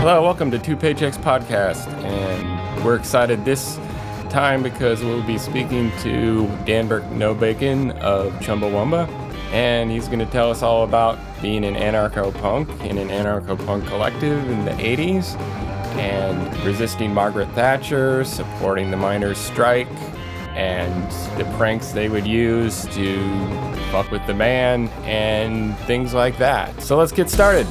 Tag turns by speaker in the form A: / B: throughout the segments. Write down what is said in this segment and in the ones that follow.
A: Hello, welcome to Two Paychecks Podcast, and we're excited this time because we'll be speaking to Danbert Nobacon of Chumbawamba, and he's going to tell us all about being an anarcho punk in an anarcho punk collective in the 80s, and resisting Margaret Thatcher, supporting the miners' strike, and the pranks they would use to fuck with the man, and things like that. So let's get started.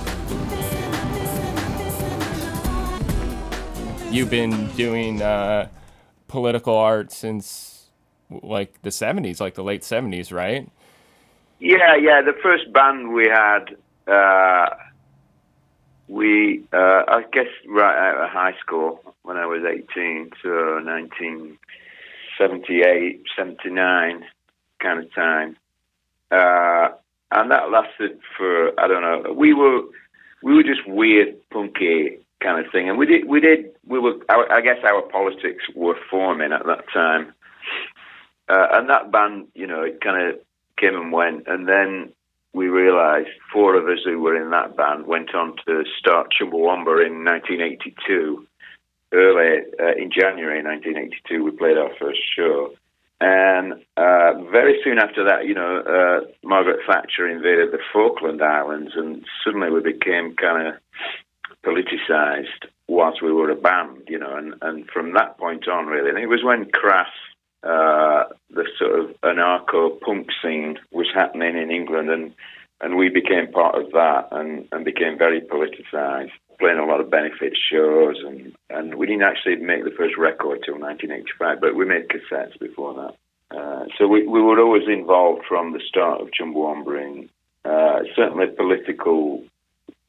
A: You've been doing uh, political art since like the 70s, like the late 70s, right?
B: Yeah, yeah. The first band we had, uh, we, uh, I guess, right out of high school when I was 18, so 1978, 79 kind of time. Uh, and that lasted for, I don't know, we were, we were just weird, punky kind of thing. And we did, we did, we were, I guess our politics were forming at that time. Uh, and that band, you know, it kind of came and went. And then we realized four of us who were in that band went on to start Chumbawamba in 1982. Early uh, in January 1982, we played our first show. And uh, very soon after that, you know, uh, Margaret Thatcher invaded the Falkland Islands, and suddenly we became kind of politicized whilst we were a band, you know, and, and from that point on, really, and it was when Crass, uh, the sort of anarcho punk scene was happening in England, and and we became part of that, and, and became very politicized, playing a lot of benefit shows, and and we didn't actually make the first record till 1985, but we made cassettes before that. Uh, so we, we were always involved from the start of Chumbawamba uh, certainly political,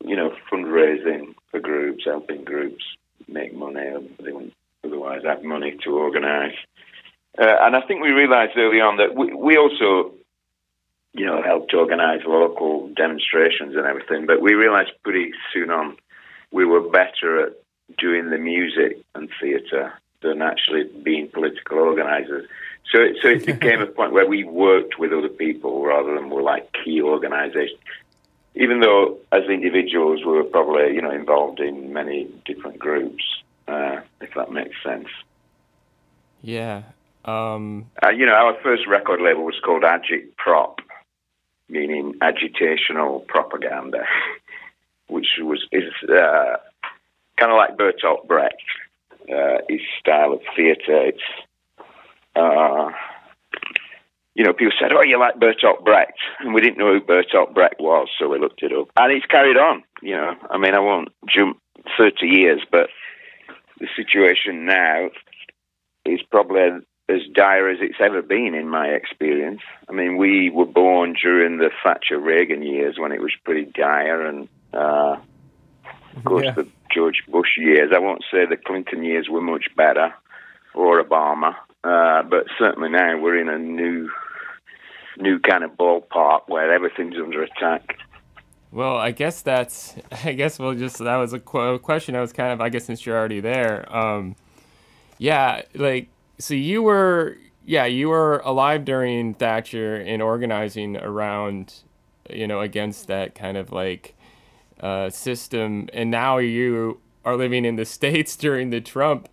B: you know, fundraising for groups, helping groups make money. or They wouldn't otherwise have money to organise. Uh, and I think we realised early on that we, we also, you know, helped organise local demonstrations and everything. But we realised pretty soon on we were better at doing the music and theatre than actually being political organisers. So, it, so it became a point where we worked with other people rather than were like key organisations even though as individuals we were probably you know involved in many different groups, uh, if that makes sense.
A: Yeah. Um...
B: Uh, you know, our first record label was called Agit Prop, meaning agitational propaganda, which was is uh, kind of like Bertolt Brecht, uh, his style of theatre. It's uh, you know, people said, "Oh, you like Bertolt Brecht," and we didn't know who Bertolt Brecht was, so we looked it up, and it's carried on. You know, I mean, I won't jump thirty years, but the situation now is probably as dire as it's ever been in my experience. I mean, we were born during the Thatcher Reagan years when it was pretty dire, and uh, of course yeah. the George Bush years. I won't say the Clinton years were much better, or Obama. Uh, but certainly now we're in a new new kind of ballpark where everything's under attack.
A: Well, I guess that's. I guess we'll just. That was a qu- question. I was kind of. I guess since you're already there. Um, yeah, like so you were. Yeah, you were alive during Thatcher and organizing around, you know, against that kind of like uh, system, and now you are living in the states during the Trump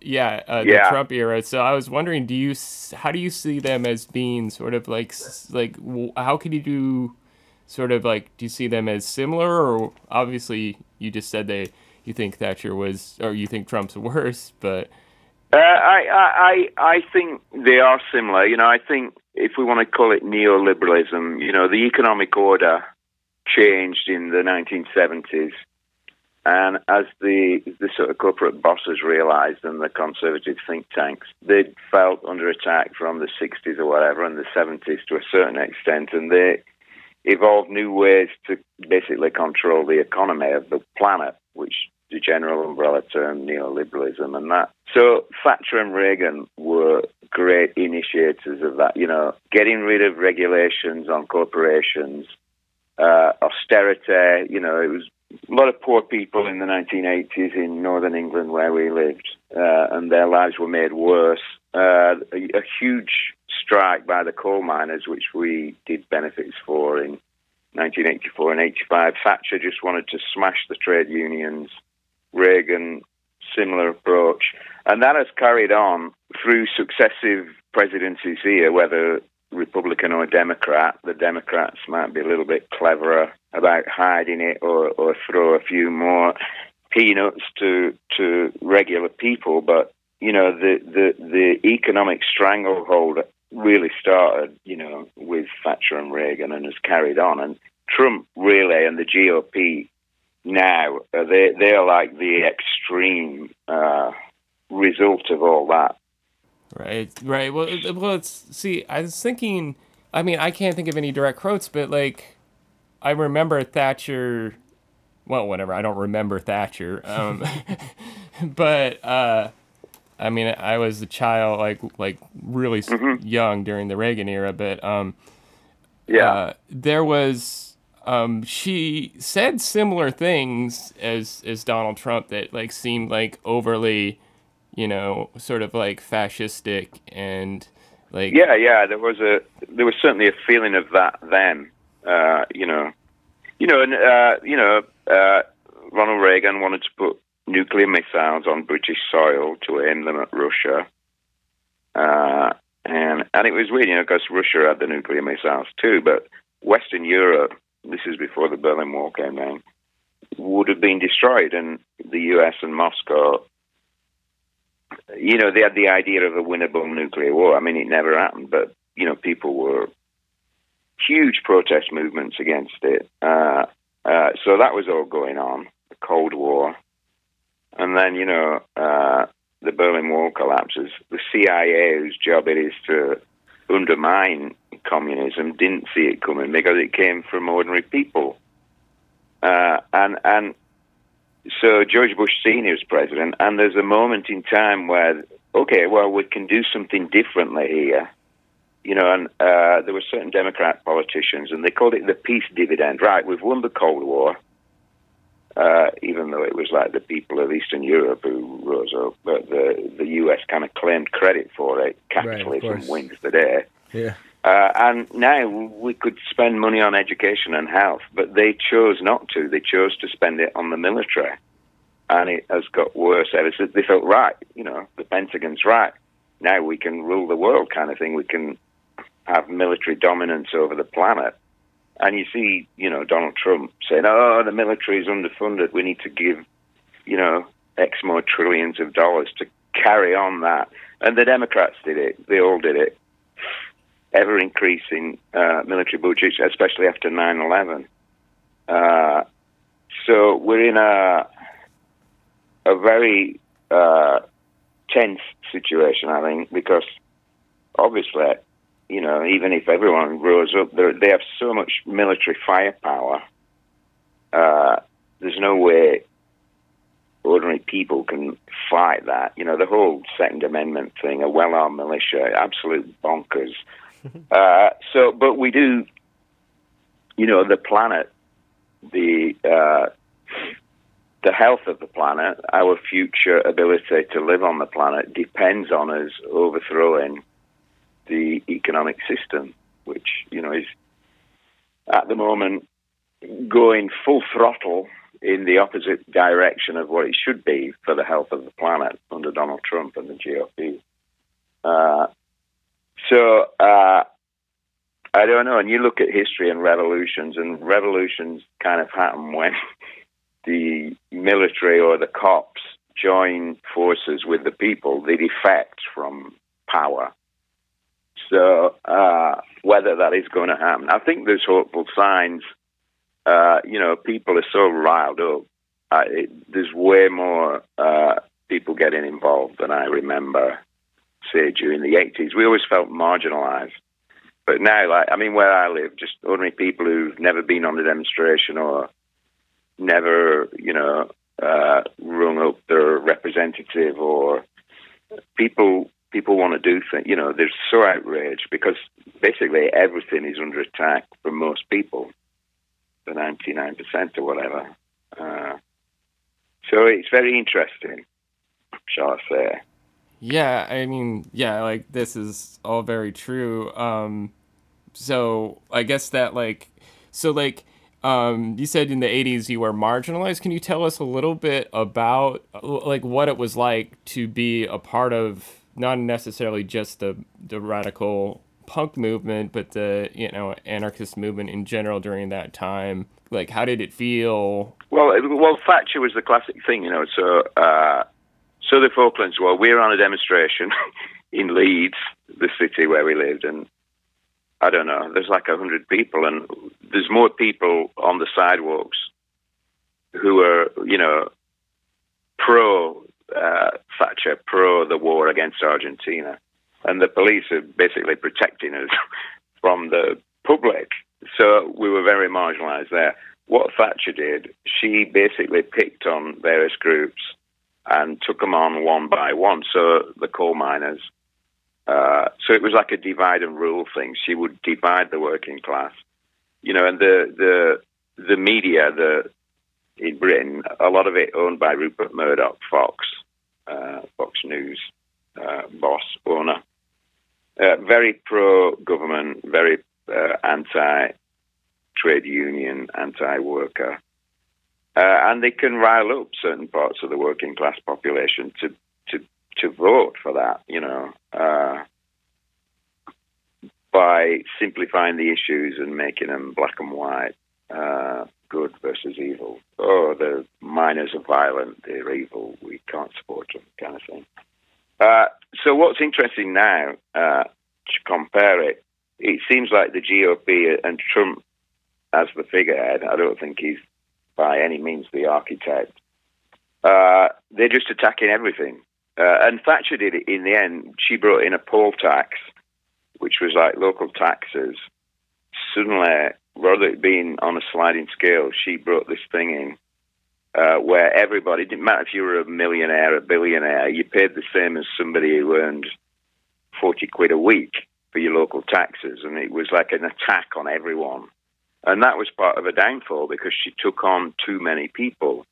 A: yeah, uh, the. Trump era. So I was wondering, do you how do you see them as being sort of like like how could you do sort of like do you see them as similar or obviously you just said they you think Thatcher was or you think Trump's worse, but
B: uh, I, I I think they are similar. You know, I think if we want to call it neoliberalism, you know, the economic order changed in the 1970s and as the the sort of corporate bosses realised and the conservative think tanks, they felt under attack from the 60s or whatever and the 70s to a certain extent, and they evolved new ways to basically control the economy of the planet, which the general umbrella term neoliberalism and that. So Thatcher and Reagan were great initiators of that, you know, getting rid of regulations on corporations, uh, austerity, you know, it was a lot of poor people in the 1980s in northern England where we lived, uh, and their lives were made worse. Uh, a, a, huge strike by the coal miners, which we did benefits for in 1984 and 85. Thatcher just wanted to smash the trade unions. Reagan, similar approach. And that has carried on through successive presidencies here, whether Republican or Democrat. The Democrats might be a little bit cleverer about hiding it or, or throw a few more peanuts to to regular people, but you know the the the economic stranglehold really started, you know, with Thatcher and Reagan and has carried on. And Trump really and the GOP now uh, they they are like the extreme uh, result of all that.
A: Right, right. Well, well, it's see. I was thinking. I mean, I can't think of any direct quotes, but like, I remember Thatcher. Well, whatever. I don't remember Thatcher. Um, but uh, I mean, I was a child, like like really mm-hmm. young during the Reagan era. But um,
B: yeah, uh,
A: there was. Um, she said similar things as as Donald Trump that like seemed like overly you know, sort of like fascistic and like
B: yeah, yeah. There was a there was certainly a feeling of that then. Uh, you know, you know, and uh, you know, uh, Ronald Reagan wanted to put nuclear missiles on British soil to aim them at Russia. Uh, and and it was weird, you know, because Russia had the nuclear missiles too, but Western Europe, this is before the Berlin Wall came down, would have been destroyed, and the U.S. and Moscow you know, they had the idea of a winnable nuclear war. I mean, it never happened, but you know, people were huge protest movements against it. Uh, uh, so that was all going on, the Cold War, and then you know, uh, the Berlin Wall collapses. The CIA, whose job it is to undermine communism, didn't see it coming because it came from ordinary people. Uh, and and so George Bush Senior is president, and there's a moment in time where, okay, well, we can do something differently here. You know, and uh, there were certain Democrat politicians, and they called it the peace dividend. Right, we've won the Cold War, uh, even though it was like the people of Eastern Europe who rose up, but the the U.S. kind of claimed credit for it. Capitalism right, wins the day.
C: Yeah.
B: Uh, and now we could spend money on education and health, but they chose not to. They chose to spend it on the military. And it has got worse ever since. They felt, right, you know, the Pentagon's right. Now we can rule the world kind of thing. We can have military dominance over the planet. And you see, you know, Donald Trump saying, oh, the military is underfunded. We need to give, you know, X more trillions of dollars to carry on that. And the Democrats did it. They all did it ever increasing uh, military budgets, especially after 9 11. Uh, so we're in a, a very uh, tense situation, I think, because obviously, you know, even if everyone grows up, they have so much military firepower. Uh, there's no way ordinary people can fight that. You know, the whole Second Amendment thing, a well armed militia, absolute bonkers. Uh, so, but we do, you know, the planet, the uh, the health of the planet, our future ability to live on the planet depends on us overthrowing the economic system, which you know is at the moment going full throttle in the opposite direction of what it should be for the health of the planet under Donald Trump and the GOP. Uh, so uh, I don't know. And you look at history and revolutions, and revolutions kind of happen when the military or the cops join forces with the people. They defect from power. So uh, whether that is going to happen, I think there's hopeful signs. Uh, you know, people are so riled up. Uh, it, there's way more uh, people getting involved than I remember say during the 80s. We always felt marginalized. But now, like, I mean, where I live, just ordinary people who've never been on a demonstration or never, you know, uh, rung up their representative or people people want to do things. You know, they're so outraged because basically everything is under attack for most people, the 99% or whatever. Uh, so it's very interesting, shall I say.
A: Yeah, I mean, yeah, like this is all very true. Um, so I guess that like, so like, um, you said in the '80s you were marginalized. Can you tell us a little bit about like what it was like to be a part of not necessarily just the the radical punk movement, but the you know anarchist movement in general during that time? Like, how did it feel?
B: Well, well, Thatcher was the classic thing, you know. So. Uh so the Falklands War, we were on a demonstration in Leeds, the city where we lived, and I don't know, there's like a hundred people, and there's more people on the sidewalks who are, you know, pro uh, Thatcher, pro the war against Argentina, and the police are basically protecting us from the public. So we were very marginalised there. What Thatcher did, she basically picked on various groups and took them on one by one. So the coal miners. Uh, so it was like a divide and rule thing. She would divide the working class, you know, and the the the media, the in Britain, a lot of it owned by Rupert Murdoch, Fox, uh, Fox News, uh, boss owner, uh, very pro government, very uh, anti trade union, anti worker. Uh, and they can rile up certain parts of the working class population to to to vote for that, you know, uh, by simplifying the issues and making them black and white, uh, good versus evil. Oh, the miners are violent; they're evil. We can't support them, kind of thing. Uh, so, what's interesting now uh, to compare it? It seems like the GOP and Trump as the figurehead. I don't think he's by any means the architect. Uh, they're just attacking everything. Uh, and Thatcher did it in the end. She brought in a poll tax, which was like local taxes. Suddenly, rather than being on a sliding scale, she brought this thing in uh, where everybody, didn't matter if you were a millionaire, a billionaire, you paid the same as somebody who earned 40 quid a week for your local taxes. And it was like an attack on everyone. And that was part of a downfall because she took on too many people.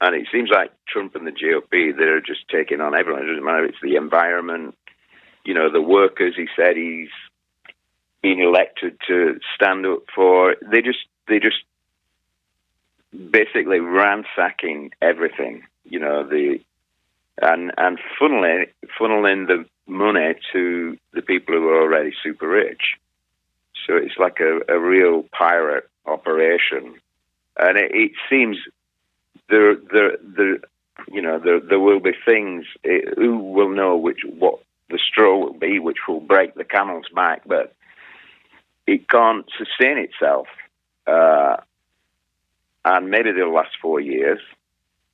B: And it seems like Trump and the GOP, they're just taking on everyone. It doesn't matter if it's the environment, you know, the workers he said he's been elected to stand up for. They just, they just basically ransacking everything, you know, the, and, and funneling, funneling the money to the people who are already super rich. So it's like a, a real pirate operation, and it, it seems there, there, there, you know, there, there will be things. It, eh, who will know which what the straw will be, which will break the camel's back, but it can't sustain itself. Uh, and maybe they'll last four years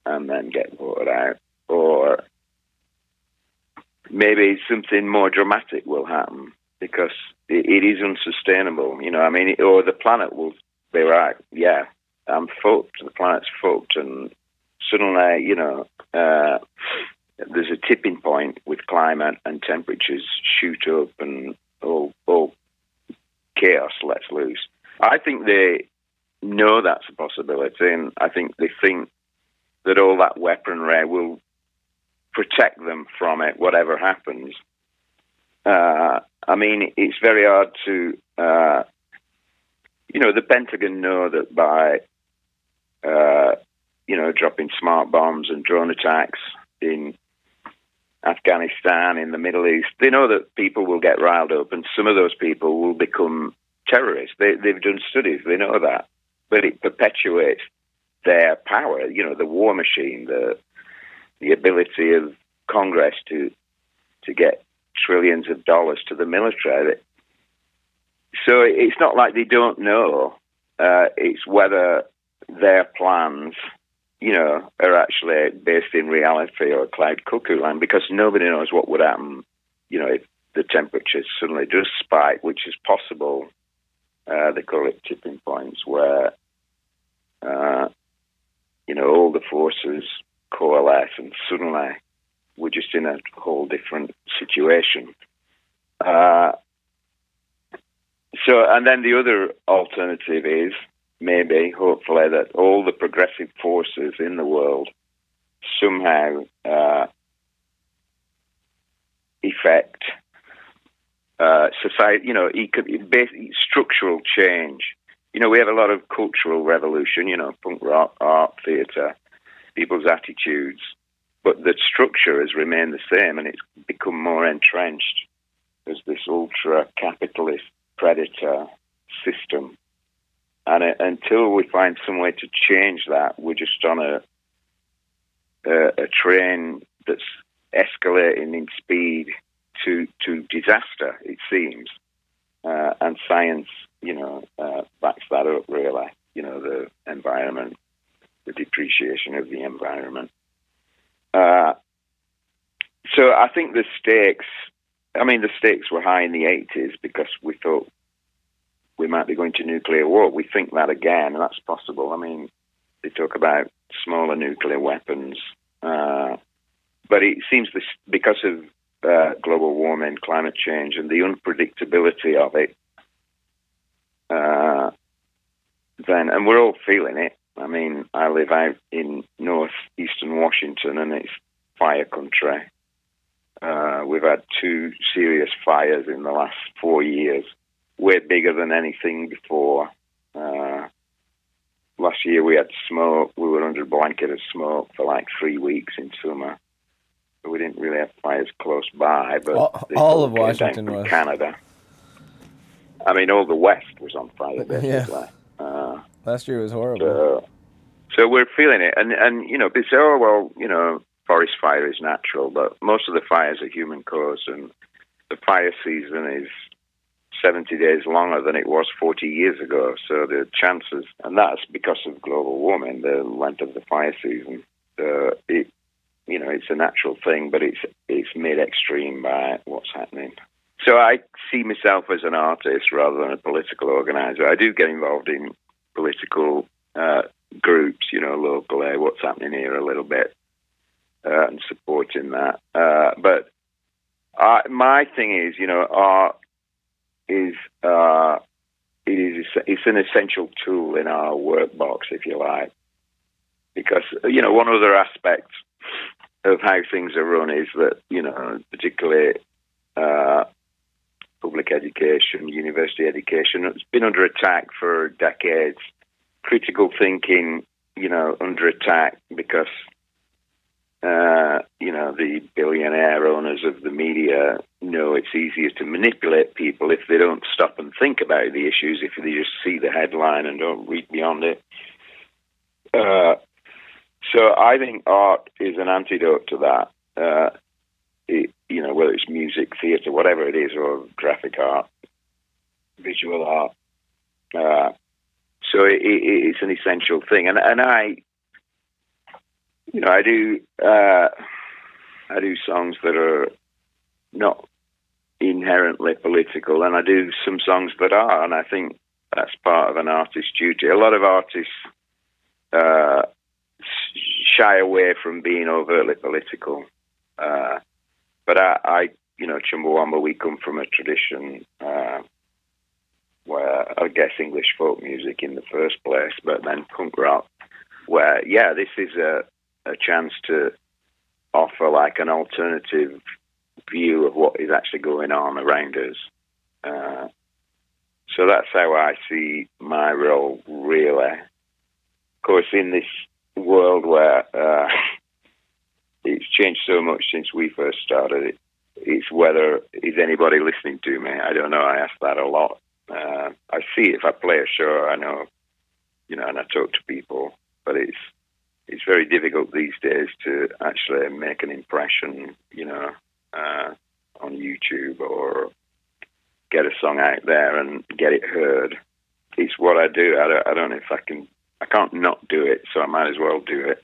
B: and then get voted out, or maybe something more dramatic will happen because it, is unsustainable. You know, I mean, or the planet will be right. Yeah, I'm fucked. The planet's fucked, and suddenly, you know, uh, there's a tipping point with climate and temperatures shoot up, and all, all chaos lets loose. I think they know that's a possibility, and I think they think that all that weaponry will protect them from it, whatever happens. Uh, I mean, it's very hard to, uh, you know, the Pentagon know that by, uh, you know, dropping smart bombs and drone attacks in Afghanistan, in the Middle East, they know that people will get riled up, and some of those people will become terrorists. They, they've done studies; they know that, but it perpetuates their power. You know, the war machine, the the ability of Congress to to get trillions of dollars to the military. So it's not like they don't know. Uh, it's whether their plans, you know, are actually based in reality or cloud cuckoo land because nobody knows what would happen, you know, if the temperature suddenly does spike, which is possible. Uh, they call it tipping points where, uh, you know, all the forces coalesce and suddenly we're just in a whole different situation. Uh, so, and then the other alternative is maybe, hopefully, that all the progressive forces in the world somehow uh, effect uh, society, you know, basically structural change. You know, we have a lot of cultural revolution, you know, punk rock, art, theatre, people's attitudes, but the structure has remained the same and it's become more entrenched as this ultra capitalist predator system. And uh, until we find some way to change that, we're just on a, a, train that's escalating in speed to to disaster. It seems, uh, and science, you know, uh, backs that up. Really, you know, the environment, the depreciation of the environment. Uh, so I think the stakes. I mean, the stakes were high in the 80s because we thought we might be going to nuclear war. We think that again, and that's possible. I mean, they talk about smaller nuclear weapons, uh, but it seems this because of uh, global warming, climate change, and the unpredictability of it, uh, then, and we're all feeling it. I mean, I live out in northeastern Washington, and it's fire country. Uh, we've had two serious fires in the last four years, way bigger than anything before. Uh, last year we had smoke. We were under a blanket of smoke for like three weeks in summer we didn't really have fires close by, but
C: all, all of Washington was
B: Canada. I mean, all the West was on fire basically.
C: Yeah. Uh, Last year was horrible.
B: So, so, we're feeling it, and and you know, they say, oh well, you know, forest fire is natural, but most of the fires are human caused, and the fire season is 70 days longer than it was 40 years ago. So the chances, and that's because of global warming, the length of the fire season. Uh, it you know, it's a natural thing, but it's it's made extreme by what's happening. So I see myself as an artist rather than a political organizer. I do get involved in political uh, groups, you know, locally, what's happening here a little bit, uh, and supporting that. Uh, but I, my thing is, you know, art is uh, it is it's an essential tool in our workbox, if you like, because you know one other aspect of how things are run is that you know, particularly uh, public education, university education, it's been under attack for decades. Critical thinking, you know, under attack because uh, you know the billionaire owners of the media know it's easier to manipulate people if they don't stop and think about the issues. If they just see the headline and don't read beyond it. Uh, so I think art is an antidote to that. Uh, it, you know, whether it's music, theatre, whatever it is, or graphic art, visual art. Uh, so it, it, it's an essential thing, and and I, you know, I do uh, I do songs that are not inherently political, and I do some songs that are, and I think that's part of an artist's duty. A lot of artists uh, shy away from being overtly political. Uh, but I, I, you know, Chumbawamba, we come from a tradition uh, where I guess English folk music in the first place, but then punk rock, where yeah, this is a a chance to offer like an alternative view of what is actually going on around us. Uh, so that's how I see my role, really. Of course, in this world where uh, it's changed so much since we first started. It, it's whether is anybody listening to me. I don't know. I ask that a lot. Uh, I see if I play a show, I know, you know, and I talk to people, but it's it's very difficult these days to actually make an impression, you know, uh, on YouTube or get a song out there and get it heard. It's what I do. I don't, I don't know if I can I can't not do it, so I might as well do it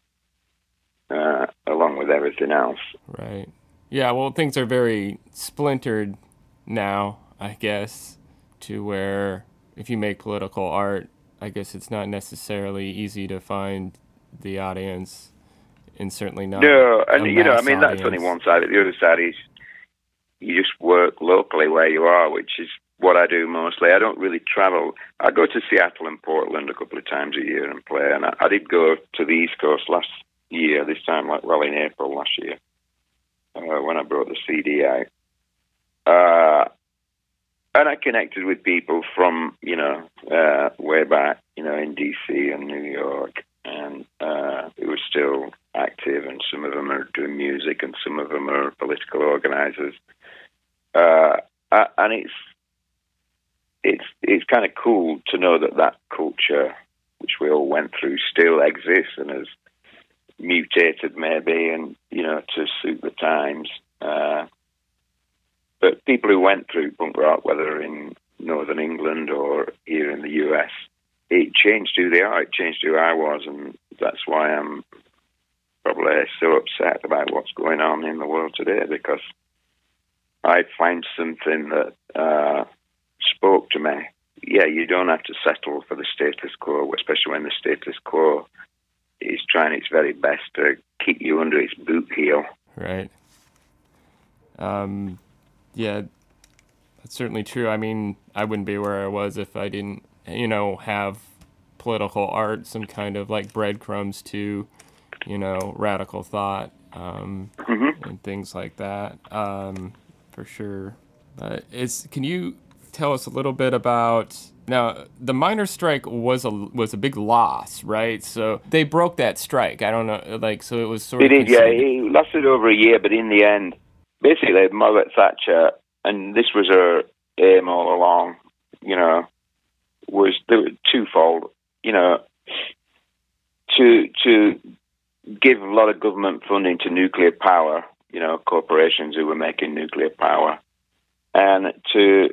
B: uh, along with everything else.
A: Right. Yeah. Well, things are very splintered now, I guess, to where if you make political art, I guess it's not necessarily easy to find the audience, and certainly not.
B: No, and you know, I mean, audience. that's only one side. The other side is you just work locally where you are, which is what I do mostly. I don't really travel. I go to Seattle and Portland a couple of times a year and play. And I, I did go to the East Coast last year, this time, like well in April last year, uh, when I brought the CD out. uh, and I connected with people from you know uh, way back, you know, in DC and New York, and uh, who were still active, and some of them are doing music, and some of them are political organizers. Uh, and it's it's it's kind of cool to know that that culture, which we all went through, still exists and has mutated maybe, and you know, to suit the times. Uh, but people who went through punk rock, whether in northern England or here in the US, it changed who they are. It changed who I was, and that's why I'm probably so upset about what's going on in the world today because I find something that uh, spoke to me. Yeah, you don't have to settle for the status quo, especially when the status quo is trying its very best to keep you under its boot heel.
A: Right. Um, yeah, that's certainly true. I mean, I wouldn't be where I was if I didn't, you know, have political art, some kind of like breadcrumbs to, you know, radical thought, um, mm-hmm. and things like that, um, for sure. Uh, is can you tell us a little bit about now the miners' strike was a was a big loss, right? So they broke that strike. I don't know, like so it was sort
B: it
A: of.
B: It did, yeah. It lasted over a year, but in the end, basically Margaret Thatcher, and this was her aim all along, you know, was twofold, you know, to to give a lot of government funding to nuclear power, you know, corporations who were making nuclear power, and to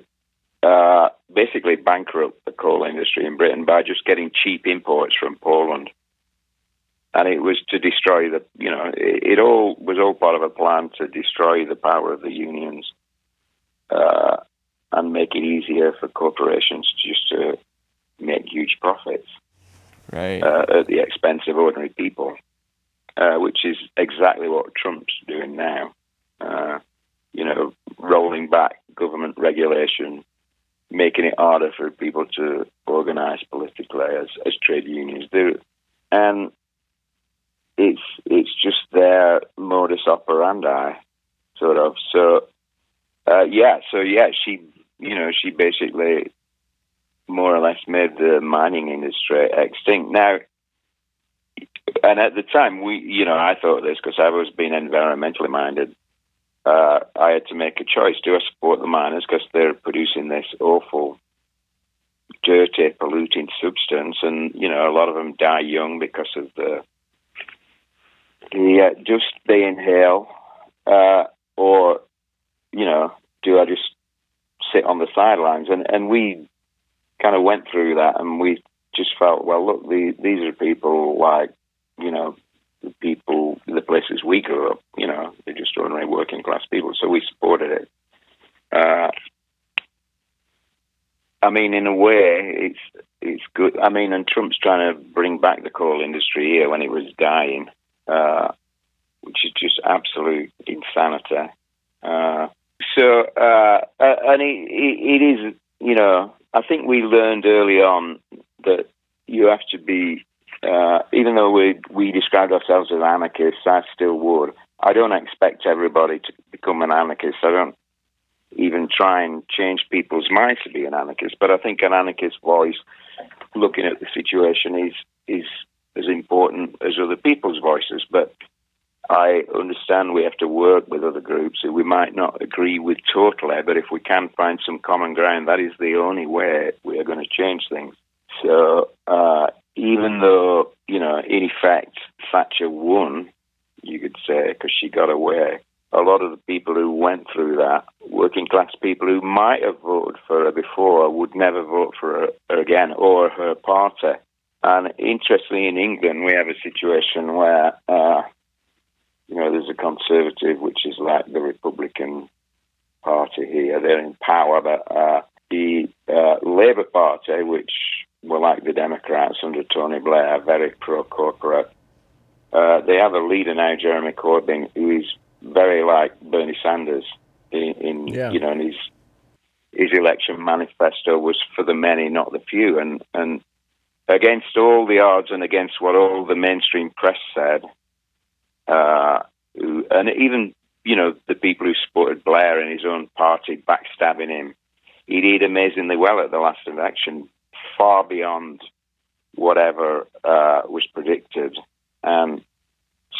B: uh, basically bankrupt the coal industry in Britain by just getting cheap imports from Poland. And it was to destroy the you know it, it, all was all part of a plan to destroy the power of the unions uh, and make it easier for corporations just to make huge profits
A: right.
B: uh, at the expense of ordinary people uh, which is exactly what Trump's doing now. Uh, you know rolling back government regulation making it harder for people to organize politically as, as trade unions do and it's it's just their modus operandi, sort of. So uh, yeah, so yeah, she you know she basically more or less made the mining industry extinct. Now, and at the time, we you know I thought this because I was being environmentally minded. Uh, I had to make a choice: do I support the miners because they're producing this awful dirty, polluting substance, and you know a lot of them die young because of the yeah, just they inhale, uh, or you know, do I just sit on the sidelines? And and we kind of went through that, and we just felt, well, look, the, these are people like you know the people, the places we grew up. You know, they're just ordinary working class people, so we supported it. Uh, I mean, in a way, it's it's good. I mean, and Trump's trying to bring back the coal industry here when it was dying uh, which is just absolute insanity. Uh, so, uh, and it, it, it is, you know, I think we learned early on that you have to be, uh, even though we we described ourselves as anarchists, I still would. I don't expect everybody to become an anarchist. I don't even try and change people's minds to be an anarchist. But I think an anarchist voice, looking at the situation, is is as important as other people's voices. But I understand we have to work with other groups who we might not agree with totally, but if we can find some common ground, that is the only way we are going to change things. So uh, even though, you know, in effect, Thatcher won, you could say, because she got away, a lot of the people who went through that, working class people who might have voted for her before, would never vote for her again or her party. And interestingly, in England, we have a situation where, uh, you know, there's a conservative, which is like the Republican Party here. They're in power, but uh, the uh, Labour Party, which were like the Democrats under Tony Blair, very pro-corporate. Uh, they have a leader now, Jeremy Corbyn, who is very like Bernie Sanders in, in yeah. you know, in his his election manifesto was for the many, not the few, and and against all the odds and against what all the mainstream press said, uh, and even you know, the people who supported Blair and his own party backstabbing him. He did amazingly well at the last election, far beyond whatever uh, was predicted. Um,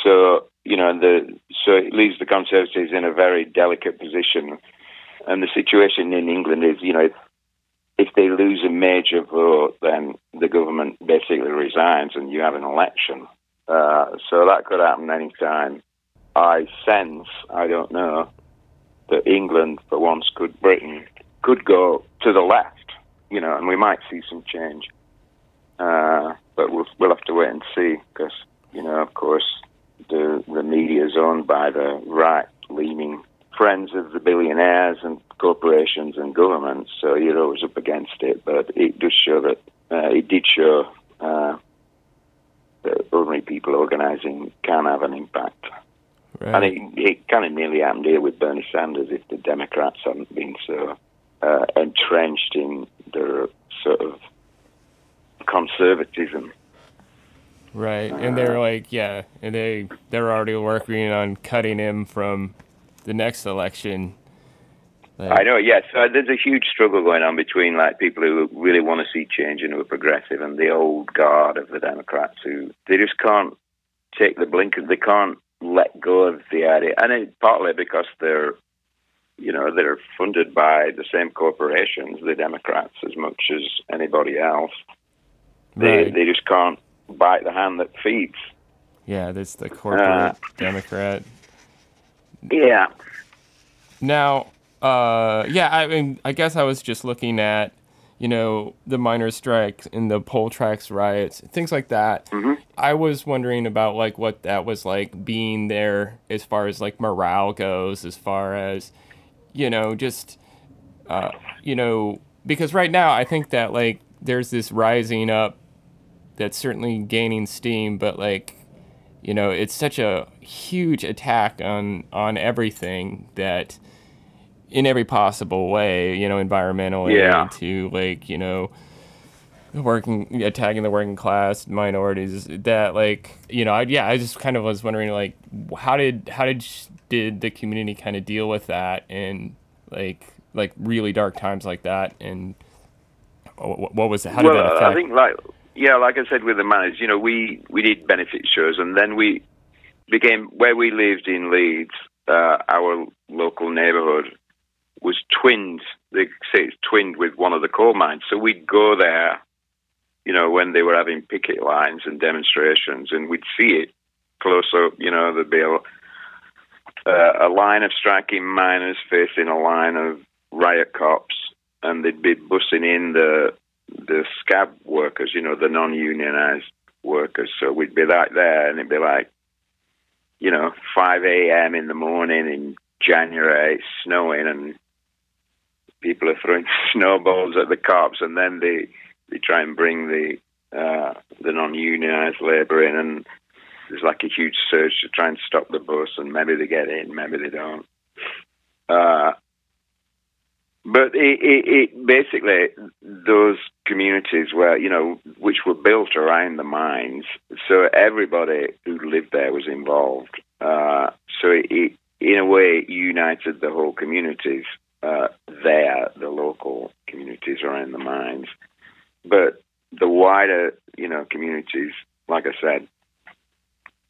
B: so, you know, the so it leaves the Conservatives in a very delicate position. And the situation in England is, you know, if, if they lose a major vote, then the government basically resigns and you have an election. Uh, so that could happen any time. I sense, I don't know, that England, for once, could Britain could go to the left, you know, and we might see some change. Uh, but we'll we'll have to wait and see because you know, of course, the the media is owned by the right leaning friends of the billionaires and corporations and governments. So you're always up against it. But it does show that uh, it did show uh, that ordinary people organising can have an impact. Right. And it, it kind of nearly happened here with Bernie Sanders if the Democrats hadn't been so uh, entrenched in their sort of conservatism.
A: Right, and they're uh, like, yeah, and they they're already working on cutting him from the next election.
B: Like, I know, yes. Yeah. So there's a huge struggle going on between like people who really want to see change and who are progressive, and the old guard of the Democrats who they just can't take the blinkers. They can't let go of the idea, and it, partly because they're, you know, they're funded by the same corporations, the Democrats, as much as anybody else. They right. they just can't bite the hand that feeds.
A: Yeah, that's the corporate uh, Democrat.
B: Yeah.
A: Now, uh, yeah, I mean, I guess I was just looking at, you know, the miners' strikes and the poll tax riots, things like that.
B: Mm-hmm.
A: I was wondering about like what that was like being there as far as like morale goes, as far as, you know, just, uh, you know, because right now I think that like there's this rising up that's certainly gaining steam, but like, you know, it's such a huge attack on on everything that in every possible way, you know, environmentally
B: yeah.
A: to like, you know, working attacking the working class minorities that like you know I, yeah i just kind of was wondering like how did how did did the community kind of deal with that in like like really dark times like that and what, what was it? how did
B: well,
A: that affect?
B: Well, I think like yeah, like I said with the managers, you know, we we did benefit shows, and then we became where we lived in Leeds. Uh, our local neighbourhood was twinned. They say it's twinned with one of the coal mines, so we'd go there. You know, when they were having picket lines and demonstrations, and we'd see it close up. You know, there'd be a, uh, a line of striking miners facing a line of riot cops, and they'd be bussing in the the scab workers, you know, the non-unionized workers. So we'd be like there, and it'd be like, you know, 5 a.m. in the morning in January, snowing, and people are throwing snowballs at the cops, and then they they try and bring the uh, the non-unionized labor in, and there's like a huge surge to try and stop the bus, and maybe they get in, maybe they don't. Uh, but it, it, it, basically those communities where you know which were built around the mines, so everybody who lived there was involved. Uh, so it, in a way, united the whole communities uh, there, the local communities around the mines. But the wider, you know, communities, like I said,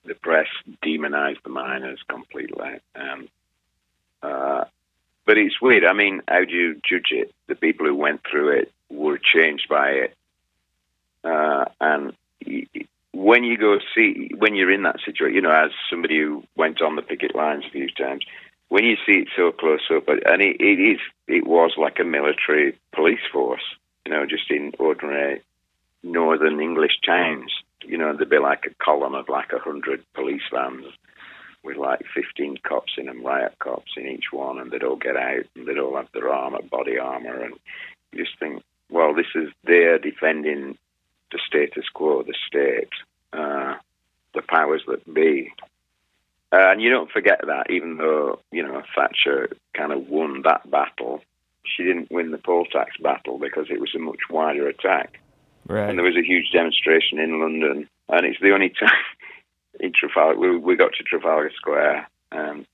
B: the press demonized the miners completely. Um, uh, but it's weird. I mean, how do you judge it? The people who went through it were changed by it. Uh, and when you go see, when you're in that situation, you know, as somebody who went on the picket lines a few times, when you see it so close up, and it, it is, it was like a military police force, you know, just in ordinary northern English towns. You know, there'd be like a column of like a hundred police vans with like 15 cops in them, riot cops in each one, and they'd all get out and they'd all have their armor, body armor, and you just think, well, this is they're defending the status quo, the state, uh, the powers that be. Uh, and you don't forget that, even though you know Thatcher kind of won that battle, she didn't win the poll tax battle because it was a much wider attack.
A: Right.
B: And there was a huge demonstration in London, and it's the only time in Trafalgar. We, we got to Trafalgar Square, um,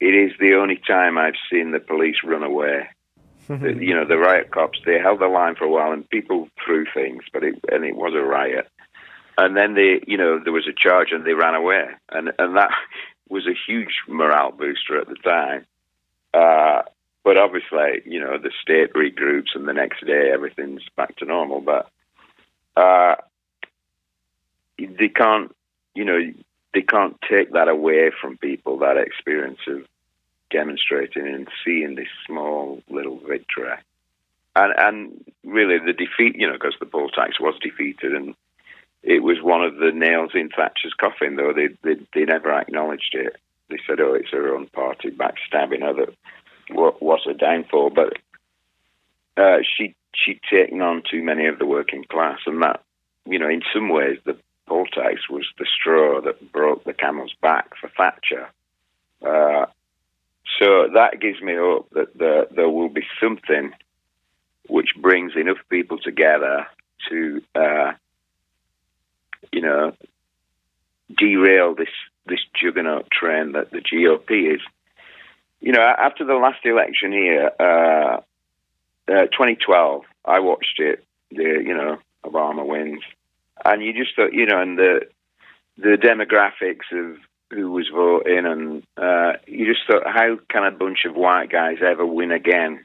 B: it is the only time I've seen the police run away. the, you know, the riot cops they held the line for a while, and people threw things, but it and it was a riot. And then they, you know, there was a charge, and they ran away, and and that was a huge morale booster at the time. Uh, but obviously, you know, the state regroups, and the next day everything's back to normal. But uh, they can't, you know, they can't take that away from people, that experience of demonstrating and seeing this small little victory. And, and really the defeat, you know, because the poll tax was defeated and it was one of the nails in Thatcher's coffin, though they, they, they never acknowledged it. They said, oh, it's her own party backstabbing her that was a downfall. But uh, she, she'd taken on too many of the working class, and that, you know, in some ways, the poll tax was the straw that broke the camel's back for Thatcher. Uh, so that gives me hope that there, there will be something which brings enough people together to, uh, you know, derail this this juggernaut train that the GOP is. You know, after the last election here, uh, uh, 2012, I watched it. The you know Obama wins, and you just thought, you know, and the the demographics of who was voting, and uh, you just thought, how can a bunch of white guys ever win again?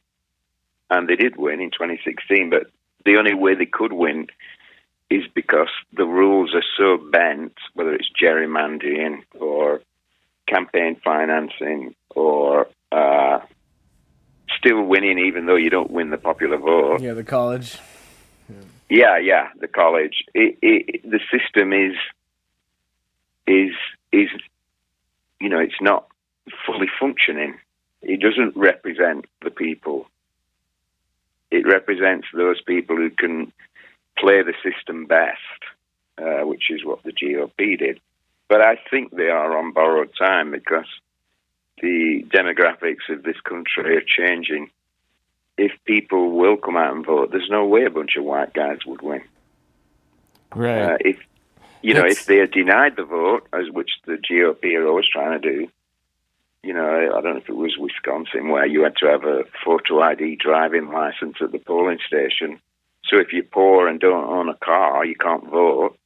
B: And they did win in 2016, but the only way they could win is because the rules are so bent, whether it's gerrymandering or campaign financing or uh, still winning even though you don't win the popular vote.
C: Yeah, the college.
B: Yeah, yeah, the college. It, it, the system is is is you know it's not fully functioning. It doesn't represent the people. It represents those people who can play the system best, uh, which is what the GOP did. But I think they are on borrowed time because the demographics of this country are changing if people will come out and vote, there's no way a bunch of white guys would win.
A: Right.
B: Uh, if you know, if they are denied the vote, as which the GOP are always trying to do, you know, I don't know if it was Wisconsin where you had to have a photo ID driving license at the polling station. So if you're poor and don't own a car, you can't vote.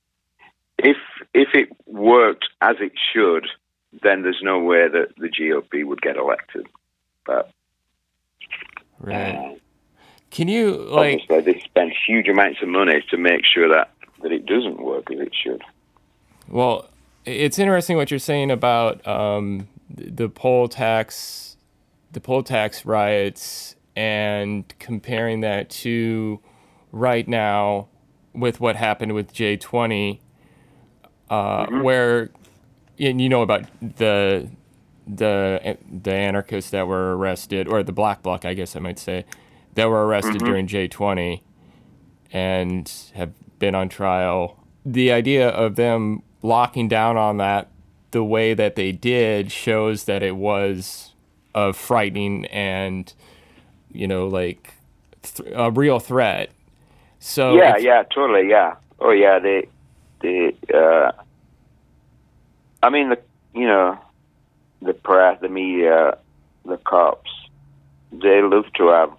B: If if it worked as it should, then there's no way that the GOP would get elected. But
A: Right. Uh, Can you like?
B: Obviously, they spend huge amounts of money to make sure that that it doesn't work as it should.
A: Well, it's interesting what you're saying about um, the poll tax, the poll tax riots, and comparing that to right now with what happened with J20, uh, mm-hmm. where and you know about the the the anarchists that were arrested, or the black bloc, I guess I might say, that were arrested mm-hmm. during J20 and have been on trial. The idea of them locking down on that the way that they did shows that it was a frightening and you know like th- a real threat. So
B: yeah, yeah, totally, yeah. Oh yeah, they they. Uh, I mean, the you know the press, the media, the cops, they love to have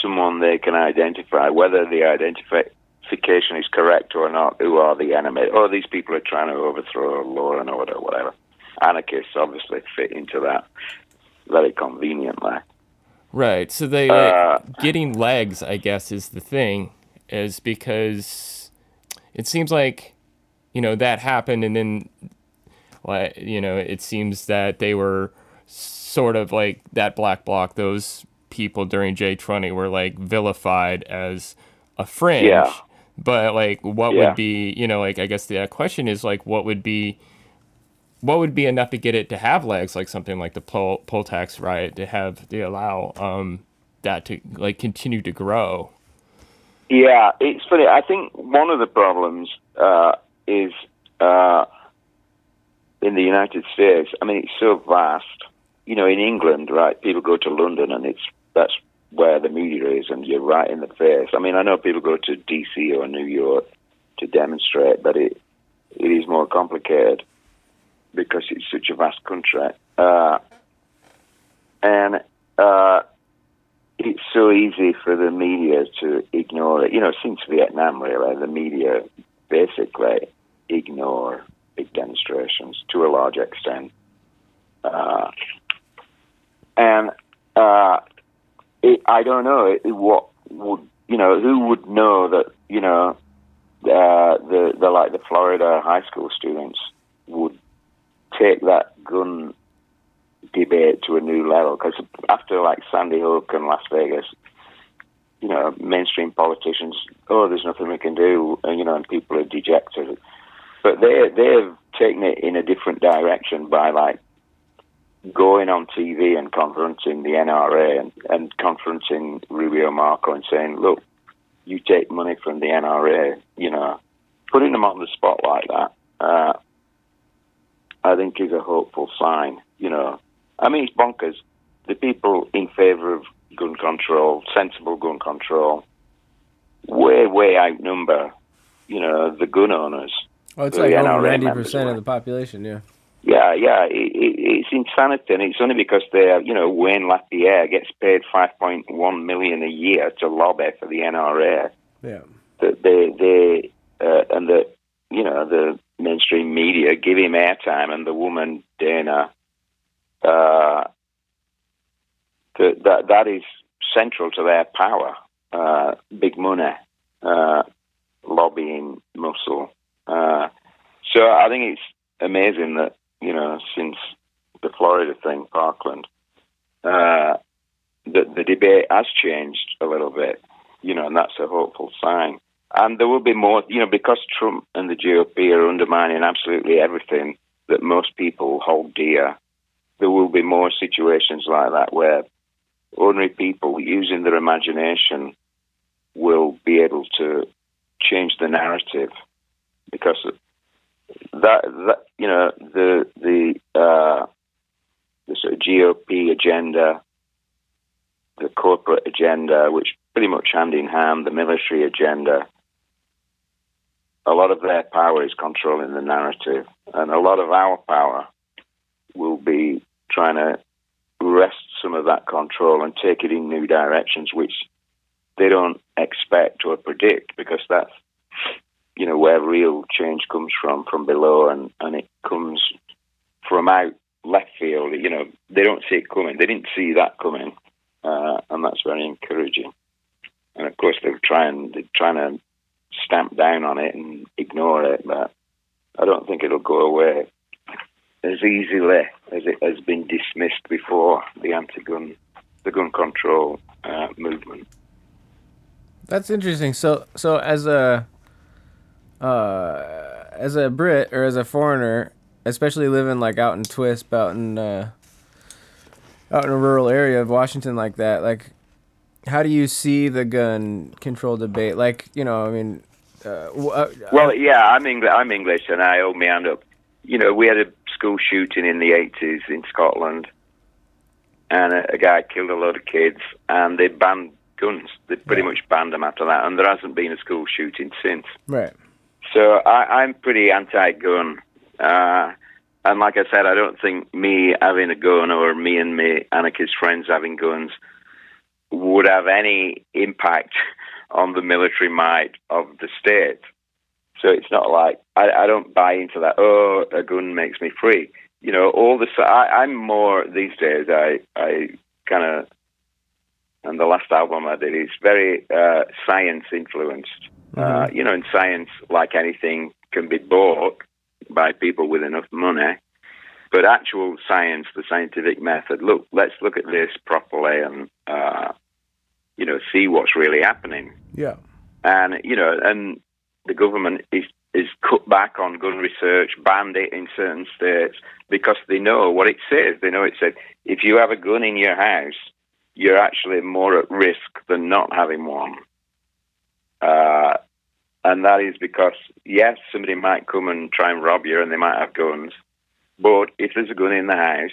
B: someone they can identify, whether the identification is correct or not, who are the enemy. Oh, these people are trying to overthrow law and order, whatever. Anarchists obviously fit into that very conveniently.
A: Right. So they uh, getting legs, I guess, is the thing, is because it seems like you know that happened, and then like you know it seems that they were sort of like that black bloc those people during J20 were like vilified as a fringe
B: yeah.
A: but like what yeah. would be you know like I guess the question is like what would be what would be enough to get it to have legs like something like the poll, poll tax riot to have to allow um, that to like continue to grow
B: yeah it's funny i think one of the problems uh, is uh, in the United States, I mean, it's so vast. You know, in England, right, people go to London and it's that's where the media is, and you're right in the face. I mean, I know people go to DC or New York to demonstrate, but it it is more complicated because it's such a vast country. Uh, and uh, it's so easy for the media to ignore it. You know, since Vietnam, really, the media basically ignore big demonstrations to a large extent. Uh, and uh, it, I don't know it, what would you know who would know that you know uh, the the like the Florida high school students would take that gun debate to a new level because after like Sandy Hook and Las Vegas, you know, mainstream politicians, oh, there's nothing we can do, and you know, and people are dejected. But they they've taken it in a different direction by like going on TV and confronting the NRA and, and confronting Rubio Marco and saying, look, you take money from the NRA, you know, putting them on the spot like that, uh, I think is a hopeful sign, you know. I mean, it's bonkers. The people in favor of gun control, sensible gun control, way, way outnumber, you know, the gun owners.
C: Well, it's like over ninety percent of the population. Yeah.
B: Yeah, yeah, it, it, it's insanity, and it's only because they, you know, Wayne Lapierre gets paid five point one million a year to lobby for the NRA.
C: Yeah.
B: That they, they, uh, and the, you know, the mainstream media give him airtime, and the woman Dana, uh, the, that that is central to their power. Uh, big money, uh, lobbying muscle. Uh, so I think it's amazing that you know since the Florida thing, Parkland, uh, the the debate has changed a little bit. You know, and that's a hopeful sign. And there will be more, you know, because Trump and the GOP are undermining absolutely everything that most people hold dear. There will be more situations like that where ordinary people using their imagination will be able to change the narrative because that, that you know the the uh, the sort of GOP agenda, the corporate agenda, which pretty much hand in hand, the military agenda. A lot of their power is controlling the narrative, and a lot of our power will be trying to wrest some of that control and take it in new directions, which they don't expect or predict, because that's you know where real change comes from from below, and and it comes from out left field. You know they don't see it coming. They didn't see that coming, uh, and that's very encouraging. And of course they're trying they're trying to stamp down on it and ignore it, but I don't think it'll go away as easily as it has been dismissed before the anti-gun, the gun control uh, movement.
C: That's interesting. So, so as a uh, as a Brit or as a foreigner, especially living like out in Twisp, out in uh, out in a rural area of Washington like that, like how do you see the gun control debate? Like, you know, I mean, uh, uh,
B: well, yeah, I'm English. I'm English, and I hold my hand up. You know, we had a school shooting in the 80s in Scotland, and a, a guy killed a lot of kids, and they banned guns. They pretty much banned them after that, and there hasn't been a school shooting since.
C: Right.
B: So I, I'm pretty anti-gun. Uh, and like I said, I don't think me having a gun or me and my anarchist friends having guns would have any impact on the military might of the state. So it's not like I, I don't buy into that. Oh, a gun makes me free. You know, all the I, I'm more these days. I I kind of and the last album I did is very uh, science influenced. Uh, mm-hmm. Uh, you know, in science, like anything, can be bought by people with enough money. But actual science, the scientific method, look, let's look at this properly and, uh, you know, see what's really happening.
C: Yeah.
B: And, you know, and the government is, is cut back on gun research, banned it in certain states because they know what it says. They know it says if you have a gun in your house, you're actually more at risk than not having one. Uh, and that is because, yes, somebody might come and try and rob you and they might have guns. But if there's a gun in the house,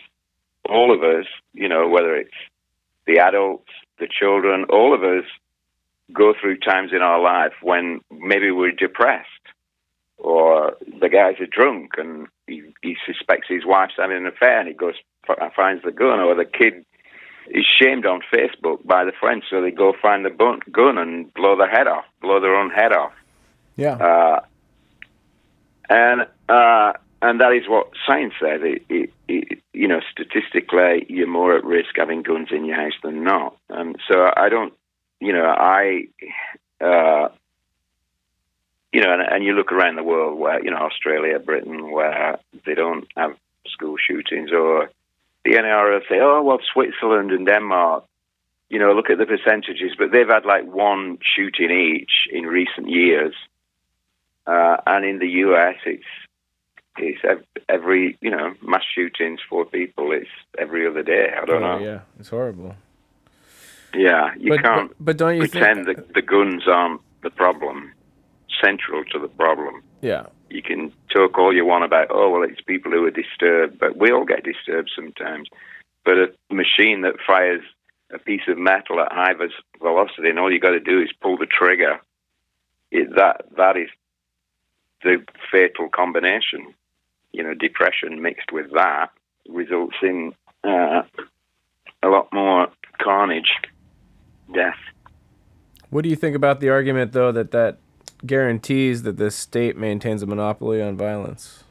B: all of us, you know, whether it's the adults, the children, all of us go through times in our life when maybe we're depressed or the guy's a drunk and he, he suspects his wife's having an affair and he goes finds the gun or the kid is shamed on Facebook by the friends, so they go find the bun- gun and blow their head off, blow their own head off.
C: Yeah.
B: Uh, and uh, and that is what science says. It, it, it, you know, statistically, you're more at risk having guns in your house than not. And so I don't, you know, I, uh, you know, and, and you look around the world where, you know, Australia, Britain, where they don't have school shootings, or the NRA say, oh, well, Switzerland and Denmark, you know, look at the percentages, but they've had like one shooting each in recent years. Uh, and in the US, it's it's every you know mass shootings for people. It's every other day. I don't
C: Oh,
B: know.
C: yeah, it's horrible.
B: Yeah, you
C: But-
B: can't
C: but- but don't you
B: pretend
C: think-
B: that the guns aren't the problem, central to the problem.
C: Yeah.
B: You can talk all you want about, oh, well, it's people who are disturbed, but we all get disturbed sometimes. But a machine that fires a piece of metal at high velocity, and all you got to do is pull the trigger, it, that that is the fatal combination. You know, depression mixed with that results in uh, a lot more carnage, death.
C: What do you think about the argument, though, that that guarantees that the state maintains a monopoly on violence?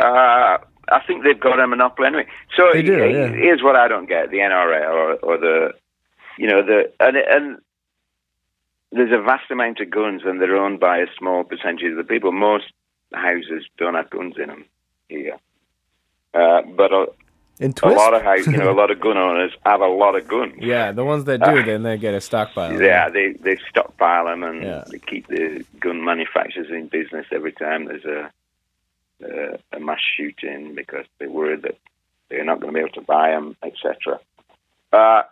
B: Uh, I think they've got a monopoly anyway. So
C: They do, yeah.
B: here's what I don't get: the NRA or, or the, you know, the and and there's a vast amount of guns, and they're owned by a small percentage of the people. Most houses don't have guns in them here, uh, but a,
C: In
B: a lot of house, you know, a lot of gun owners have a lot of guns.
C: yeah, the ones that do, then they get a stockpile.
B: Yeah, they they stockpile them and
C: Yeah.
B: they keep the gun manufacturers in business every time there's a a, a mass shooting because they're worried that they're not going to be able to buy them, etc. Uh,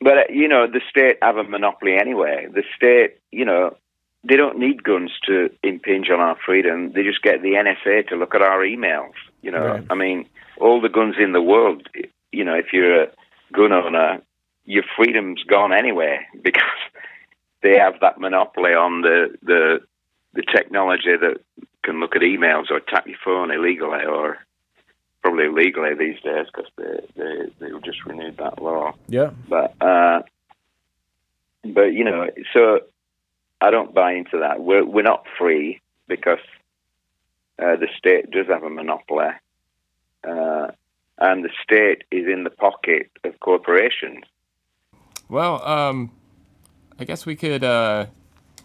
B: but uh, you know, the state have a monopoly anyway. The state, you know, they don't need guns to impinge on our freedom. They just get the NSA to look at our emails. You know,
C: Right.
B: I mean, all the guns in the world. You know, if you're a gun owner, your freedom's gone anyway because they have that monopoly on the the the technology that can look at emails or tap your phone illegally or probably illegally these days because they they they just renewed that law.
C: Yeah.
B: But uh, but you know, so I don't buy into that. We're we're not free because uh, the state does have a monopoly, uh, and the state is in the pocket of corporations.
A: Well, um, I guess we could uh,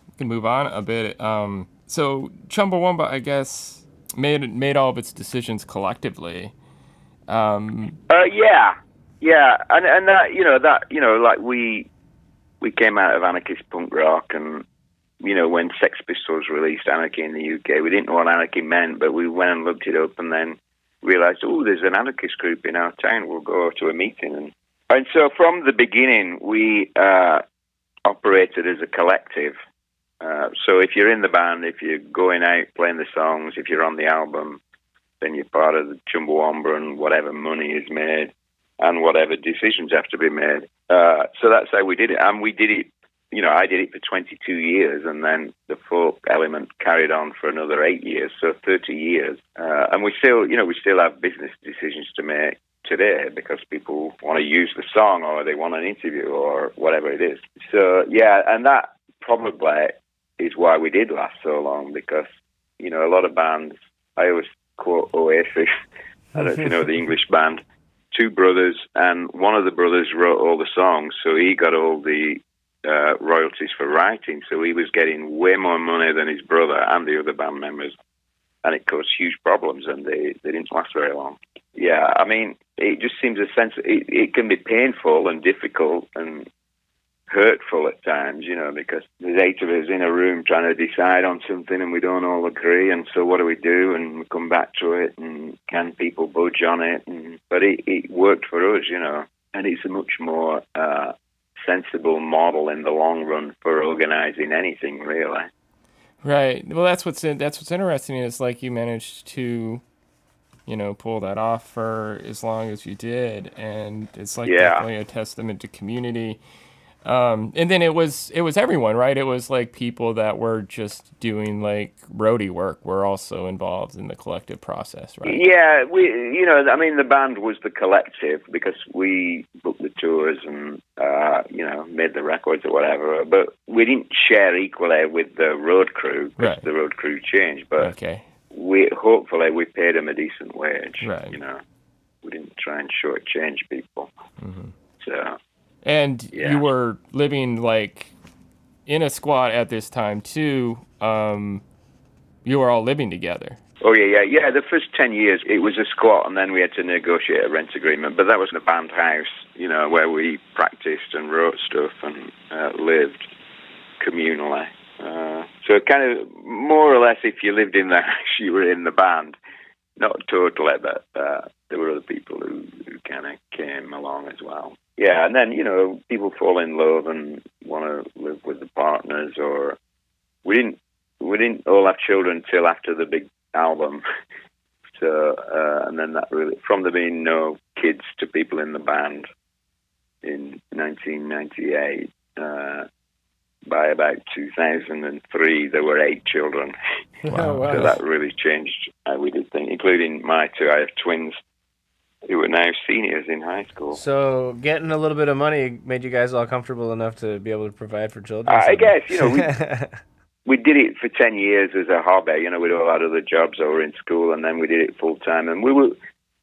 A: we can move on a bit. Um, so Chumbawamba, I guess, made made all of its decisions collectively. Um,
B: Uh, yeah, yeah, and and that you know that you know like we we came out of anarchist punk rock, and you know when Sex Pistols released Anarchy in the UK, we didn't know what anarchy meant, but we went and looked it up, and then realized, oh, there's an anarchist group in our town. We'll go to a meeting, and and so from the beginning we uh, operated as a collective. Uh, so if you're in the band, if you're going out playing the songs, if you're on the album, then you're part of the Chumbawamba and whatever money is made and whatever decisions have to be made. Uh, so that's how we did it. And we did it, you know, I did it for 22 years and then the folk element carried on for another eight years, so 30 years. Uh, and we still, you know, we still have business decisions to make today because people want to use the song or they want an interview or whatever it is. So, yeah, and that probably is why we did last so long because, you know, a lot of bands, I always quote Oasis. I don't know if you know the English band. Two brothers, and one of the brothers wrote all the songs, so he got all the uh, royalties for writing. So he was getting way more money than his brother and the other band members, and it caused huge problems, and they, they didn't last very long. Yeah, I mean, it just seems a sense. It, it can be painful and difficult and hurtful at times, you know, because there's eight of us in a room trying to decide on something and we don't all agree. And so what do we do? And we come back to it and can people budge on it? And, but it, it worked for us, you know, and it's a much more uh, sensible model in the long run for organizing anything, really.
A: right. Well, that's what's that's what's interesting. Is like you managed to, you know, pull that off for as long as you did, and it's like
B: Yeah.
A: definitely a testament to community. Um, and then it was it was everyone, right? It was like people that were just doing like roadie work were also involved in the collective process, right?
B: Yeah, we, you know, I mean, the band was the collective because we booked the tours and, uh, you know, made the records or whatever. But we didn't share equally with the road crew because
A: Right.
B: the road crew changed. But
A: Okay.
B: we hopefully we paid them a decent wage.
A: Right.
B: You know, we didn't try and shortchange people.
A: Mm-hmm.
B: So
A: And
B: Yeah.
A: you were living like in a squat at this time too. Um, you were all living together.
B: Oh yeah, yeah, yeah. The first ten years it was a squat, and then we had to negotiate a rent agreement. But that was in a band house, you know, where we practiced and wrote stuff and uh, lived communally. Uh, so kind of more or less, if you lived in the house, you were in the band. Not totally, but uh, there were other people who, who kind of came along as well. Yeah, and then you know people fall in love and want to live with the partners, or we didn't we didn't all have children till after the big album. So, uh, and then that really, from there being no kids to people in the band in 1998, uh, by about 2003, there were eight children.
C: Oh,
B: So that really changed how we did things, including my two. I have twins who are now seniors in high school.
C: So getting a little bit of money made you guys all comfortable enough to be able to provide for children.
B: I guess, you know, we we did it for 10 years as a hobby. You know, we'd all had other jobs or in school, and then we did it full time. And we were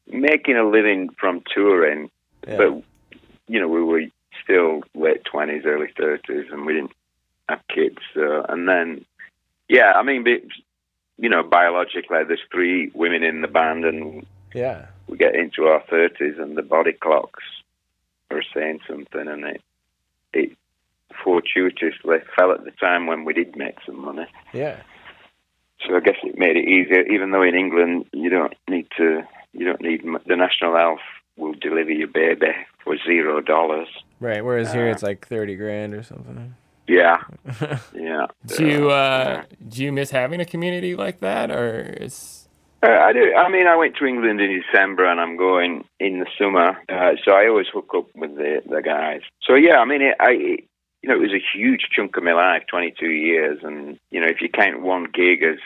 B: making a living from touring,
C: Yeah.
B: but, you know, we were still late 20s, early 30s, and we didn't have kids. So, and then, yeah, I mean, you know, biologically, there's three women in the band, and
C: yeah.
B: We get into our 30s, and the body clocks are saying something, and it, it fortuitously fell at the time when we did make some money.
C: Yeah.
B: So I guess it made it easier, even though in England you don't need to, you don't need the National Health will deliver your baby for zero dollars.
C: Right. Whereas here
B: Uh,
C: it's like thirty grand or something.
B: Yeah, yeah.
A: Do you uh,
B: yeah.
A: do you miss having a community like that, or is
B: Uh, I do. I mean, I went to England in December, and I'm going in the summer. Uh, so I always hook up with the the guys. So yeah, I mean, it, I it, you know it was a huge chunk of my life, 22 years, and you know if you count one gig as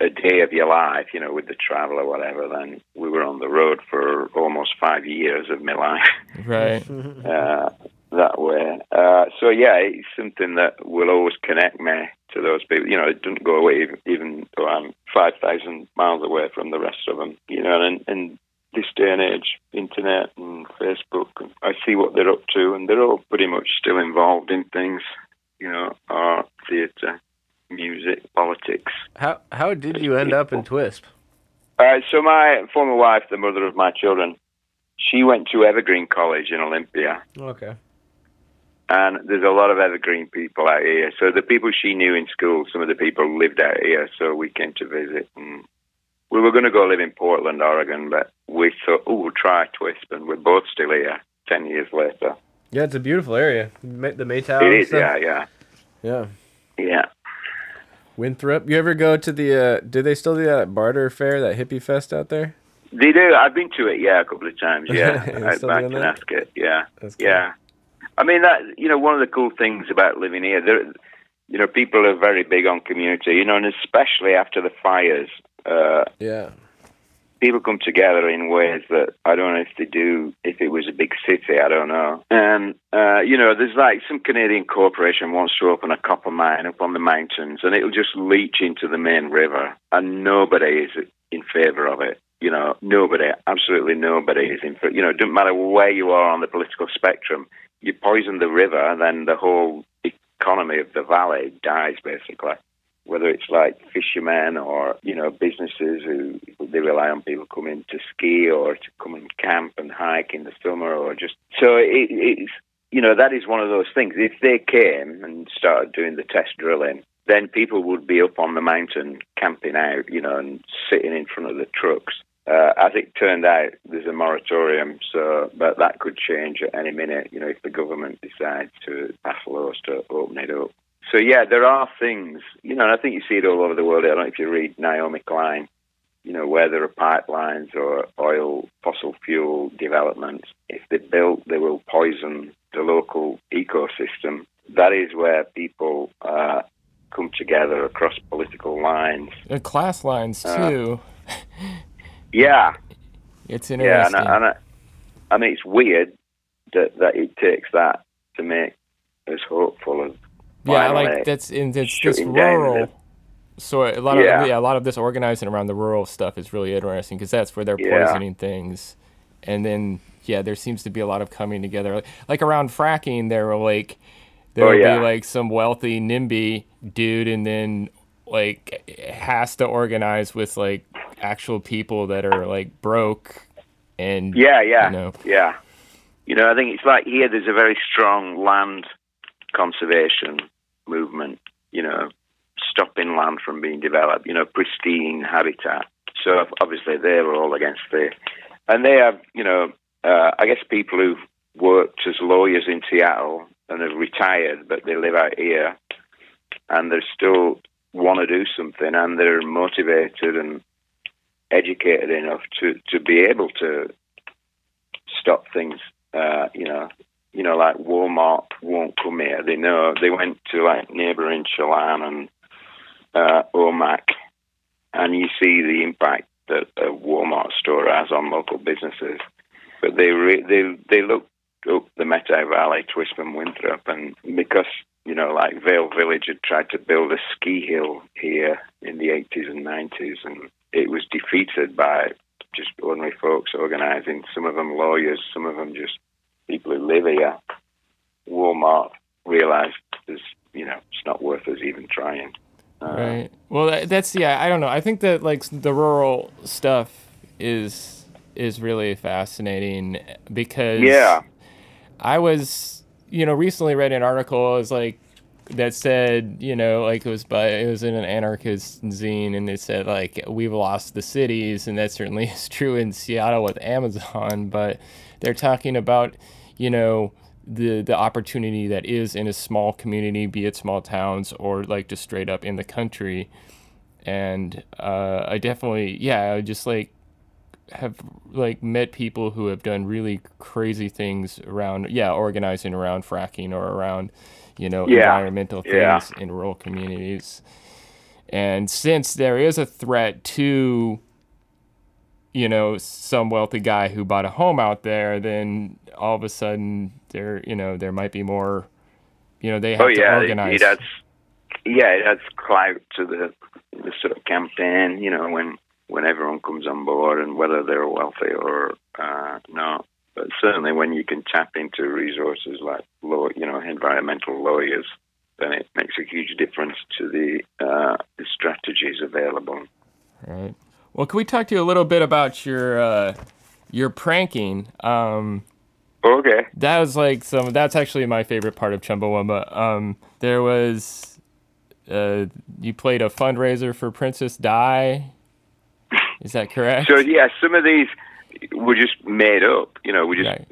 B: a day of your life, you know, with the travel or whatever, then we were on the road for almost five years of my life
A: right?
B: uh, that way. Uh, so yeah, it's something that will always connect me to those people. You know, it doesn't go away even, even though I'm five thousand miles away from the rest of them. You know, and and this day and age, internet and Facebook, and I see what they're up to, and they're all pretty much still involved in things. You know, art, theatre, music, politics.
C: How how did you end up in Twisp?
B: Uh, so my former wife, the mother of my children, she went to Evergreen College in Olympia.
C: Okay.
B: And there's a lot of evergreen people out here. So the people she knew in school, some of the people lived out here, so we came to visit. And we were going to go live in Portland, Oregon, but we thought, oh, we'll try Twisp, and we're both still here ten years later.
C: Yeah, it's a beautiful area. The Maytown.
B: it is, yeah, yeah,
C: Yeah.
B: yeah.
C: Winthrop. You ever go to the? uh Do they still do that barter fair, that hippie fest out there?
B: They do. I've been to it, yeah, a couple of times, yeah,
C: You're
B: out
C: still
B: back in? Ascot, yeah.
C: Cool.
B: Yeah. I mean that you know one of the cool things about living here there you know people are very big on community you know and especially after the fires uh
C: Yeah.
B: people come together in ways that I don't know if they do if it was a big city I don't know and uh you know there's like some Canadian corporation wants to open a copper mine up on the mountains and it'll just leach into the main river and nobody is in favor of it you know nobody absolutely nobody is in you know it doesn't matter where you are on the political spectrum you poison the river, then the whole economy of the valley dies basically. Whether it's like fishermen or you know businesses who they rely on people coming to ski or to come and camp and hike in the summer or just so it, it's you know that is one of those things. If they came and started doing the test drilling, then people would be up on the mountain camping out, you know, and sitting in front of the trucks. Uh, as it turned out, there's a moratorium, so but that could change at any minute. You know, if the government decides to pass laws to open it up. So yeah, there are things. You know, and I think you see it all over the world. I don't know if you read Naomi Klein. You know, where there are pipelines or oil, fossil fuel developments, if they're built, they will poison the local ecosystem. That is where people uh, come together across political lines.
A: The class lines
B: Uh,
A: too.
B: Yeah,
A: it's
B: yeah,
A: interesting.
B: and, I, and I, I mean it's weird that that it takes that to make us hopeful of
A: yeah, like that's in this this rural. So a lot
B: Yeah.
A: of yeah, a lot of this organizing around the rural stuff is really interesting because that's where they're
B: Yeah.
A: poisoning things, and then yeah, there seems to be a lot of coming together. Like, like around fracking, there were like there
B: Oh,
A: will
B: yeah.
A: be like some wealthy NIMBY dude, and then like has to organize with like actual people that are like broke, and
B: Yeah, yeah,
A: you know.
B: yeah. You know, I think it's like here. There's a very strong land conservation movement. You know, stopping land from being developed. You know, pristine habitat. So obviously they were all against it, and they have. You know, uh, I guess people who've worked as lawyers in Seattle and have retired, but they live out here, and they're still want to do something, and they're motivated and educated enough to to be able to stop things. Uh, you know, you know, like Walmart won't come here. They know they went to like neighbouring Chelan and uh, Omak, and you see the impact that a Walmart store has on local businesses. But they re- they they look up the Methow Valley, and Winthrop, and because you know, like Vale Village had tried to build a ski hill here in the 80s and 90s, and it was defeated by just ordinary folks organising. Some of them lawyers, some of them just people who live here. Walmart realised there's, you know, it's not worth us even trying. Uh,
A: Right. Well, that, that's yeah. I don't know. I think that like the rural stuff is is really fascinating because
B: Yeah.
A: I was you know recently read an article. It was like that said you know like it was by it was in an anarchist zine and it said like we've lost the cities and that certainly is true in Seattle with Amazon, but they're talking about you know the the opportunity that is in a small community, be it small towns or like just straight up in the country. And uh, I definitely, yeah, I just like have like met people who have done really crazy things around, yeah, organizing around fracking or around, you know,
B: Yeah.
A: environmental things
B: Yeah.
A: in rural communities. And since there is a threat to you know, some wealthy guy who bought a home out there, then all of a sudden there, you know, there might be more, you know, they have
B: Oh
A: to
B: yeah, it,
A: organize.
B: it adds. Yeah, it adds clout to the the sort of campaign. You know, when when everyone comes on board, and whether they're wealthy or uh, not. But certainly, when you can tap into resources like law, you know, environmental lawyers, then it makes a huge difference to the uh, the strategies available.
A: Right. Well, can we talk to you a little bit about your uh, your pranking? Um,
B: Okay.
A: that was like some. That's actually my favorite part of Chumbawamba. Um, there was, uh, you played a fundraiser for Princess Di. Is that correct?
B: So yeah, some of these were just made up. You know, we just
A: Right.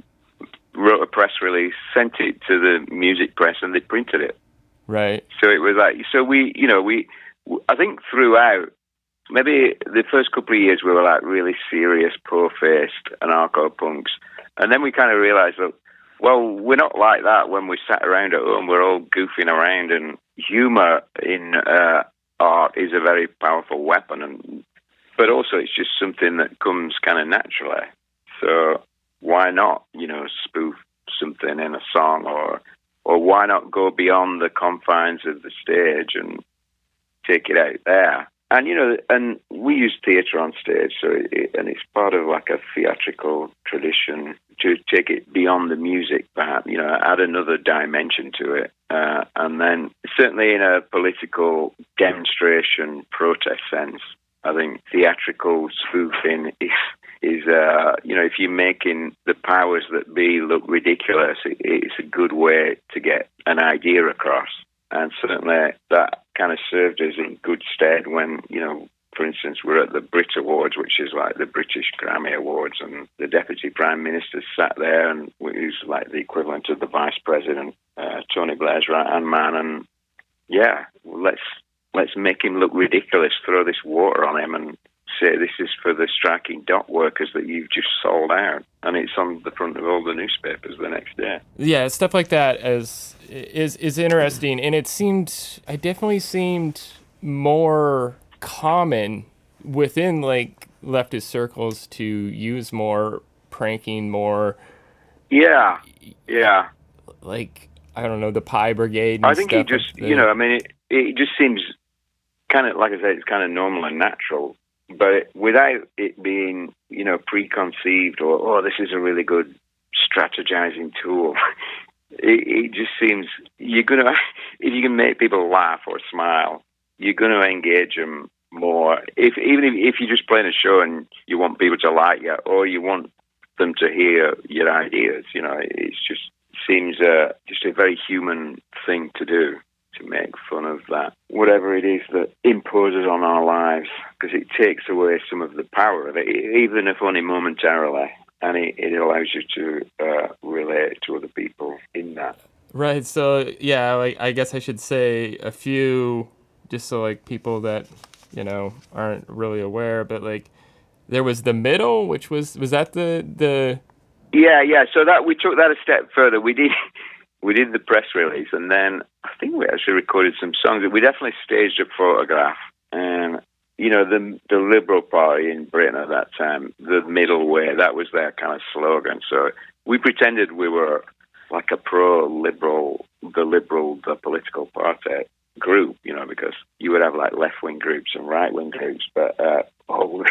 B: wrote a press release, sent it to the music press, and they printed it.
A: Right.
B: So it was like, so we, you know, we, I think throughout, maybe the first couple of years we were like really serious, pro-faced anarcho punks, and then we kind of realized, look, well, we're not like that when we sat around at home. We're all goofing around, and humor in uh, art is a very powerful weapon, and but also it's just something that comes kind of naturally. So why not, you know, spoof something in a song or or why not go beyond the confines of the stage and take it out there? And you know, and we use theatre on stage, so it, and it's part of like a theatrical tradition to take it beyond the music, perhaps you know, add another dimension to it, uh, and then certainly in a political demonstration protest sense, I think theatrical spoofing is is uh, you know if you're making the powers that be look ridiculous, it, it's a good way to get an idea across, and certainly that kind of served us in good stead when you know. For instance, we're at the Brit Awards, which is like the British Grammy Awards, and the Deputy Prime Minister sat there, and who's like the equivalent of the Vice President, uh, Tony Blair's right hand man, and yeah, let's let's make him look ridiculous, throw this water on him, and say this is for the striking dock workers that you've just sold out, and it's on the front of all the newspapers the next day.
A: Yeah, stuff like that is is is interesting, and it seemed I definitely seemed more common within like leftist circles to use more pranking, more
B: Yeah, yeah.
A: like I don't know the Pie Brigade.
B: I think
A: stuff
B: it just, you know, I mean, it, it just seems kind of, like I said, it's kind of normal and natural, but without it being, you know, preconceived or, oh, this is a really good strategizing tool. It, it just seems you're to, if you can make people laugh or smile, you're to engage them more. If even if, if you're just playing a show and you want people to like you, or you want them to hear your ideas, you know, it's just seems uh, just a very human thing to do to make fun of that, whatever it is that imposes on our lives, because it takes away some of the power of it, even if only momentarily, and it, it allows you to uh, relate to other people in that.
A: Right. So yeah, like I guess I should say a few, just so like people that you know aren't really aware, but like there was the middle, which was was that the the
B: Yeah, yeah. So that we took that a step further. We did we did the press release, and then I think we actually recorded some songs. We definitely staged a photograph, and you know the the Liberal Party in Britain at that time, the middle way. That was their kind of slogan. So we pretended we were like a pro-liberal, the liberal, the political party group, you know, because you would have like left-wing groups and right-wing groups, but uh, oh, we,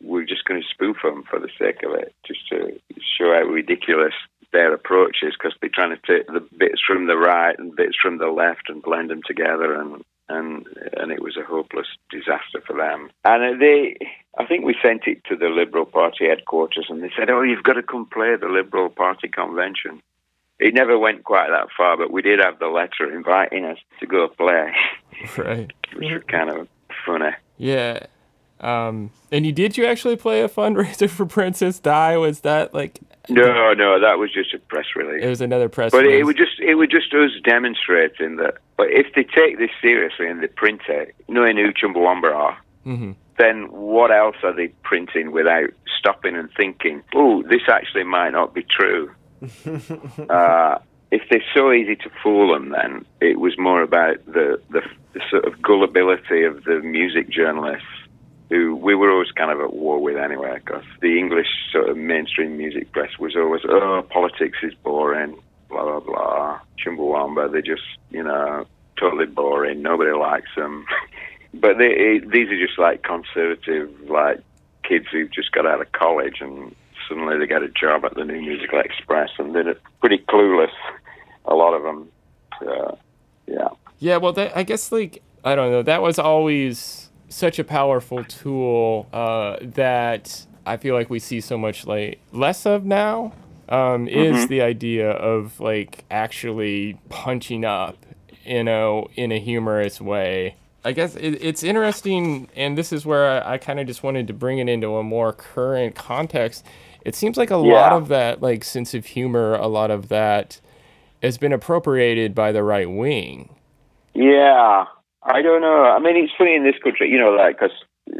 B: we're just going to spoof them for the sake of it, just to show how ridiculous their approach is, because they're trying to take the bits from the right and bits from the left and blend them together, and and and it was a hopeless disaster for them. And they, I think we sent it to the Liberal Party headquarters, and they said, "Oh, you've got to come play the Liberal Party convention." It never went quite that far, but we did have the letter inviting us to go play,
A: right?
B: which was kind of funny.
A: Yeah. Um, and you did you actually play a fundraiser for Princess Di? Was that like
B: No, no, that was just a press release.
A: it was another press? Release.
B: But
A: release?
B: it would just it would just us demonstrating that. But if they take this seriously and they print it, knowing who Chumbawamba are,
A: Mhm.
B: then what else are they printing without stopping and thinking? Oh, this actually might not be true. uh, if they're so easy to fool them, then it was more about the, the the sort of gullibility of the music journalists who we were always kind of at war with anyway, because the English sort of mainstream music press was always, oh, politics is boring, blah, blah, blah. Chumbawamba, they're just, you know, totally boring. Nobody likes them. but they, these are just like conservative, like kids who've just got out of college and suddenly they get a job at the New Musical Express and they're pretty clueless, a lot of them. So, yeah.
A: Yeah, well, that, I guess like I don't know. That was always such a powerful tool uh, that I feel like we see so much like less of now. Um, Is the idea of like actually punching up, you know, in a humorous way. I guess it, it's interesting, and this is where I, I kind of just wanted to bring it into a more current context. It seems like a lot of that, like sense of humor, a lot of that has been appropriated by the right wing.
B: Yeah, I don't know. I mean, it's funny in this country, you know, like because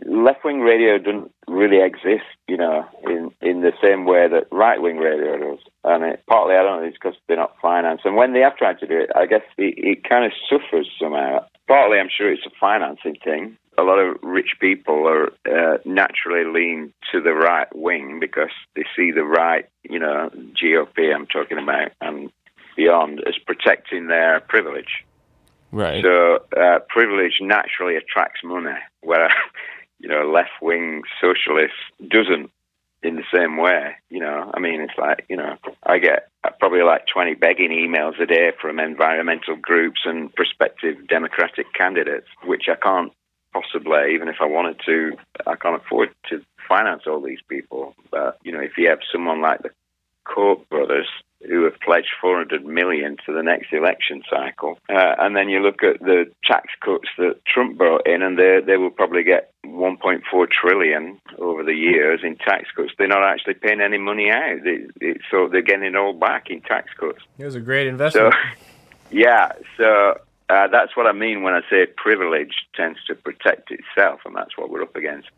B: left wing radio doesn't really exist, you know, in in the same way that right wing radio does. And it, partly, I don't know, it's because they're not financed. And when they have tried to do it, I guess it, it kind of suffers somehow. Partly, I'm sure it's a financing thing. A lot of rich people are uh, naturally lean to the right wing because they see the right, you know, GOP I'm talking about and beyond as protecting their privilege.
A: Right.
B: So uh, privilege naturally attracts money, where you know left wing socialist doesn't in the same way. You know, I mean, it's like you know, I get probably like twenty begging emails a day from environmental groups and prospective Democratic candidates, which I can't possibly, even if I wanted to, I can't afford to finance all these people. But you know, if you have someone like the Koch brothers who have pledged 400 million to the next election cycle. Uh, and then you look at the tax cuts that Trump brought in, and they they will probably get 1.4 trillion over the years in tax cuts. They're not actually paying any money out, it, so they're getting it all back in tax cuts.
C: It was a great
B: So,
C: investment.
B: yeah, so. Uh, that's what I mean when I say privilege tends to protect itself, and that's what we're up against.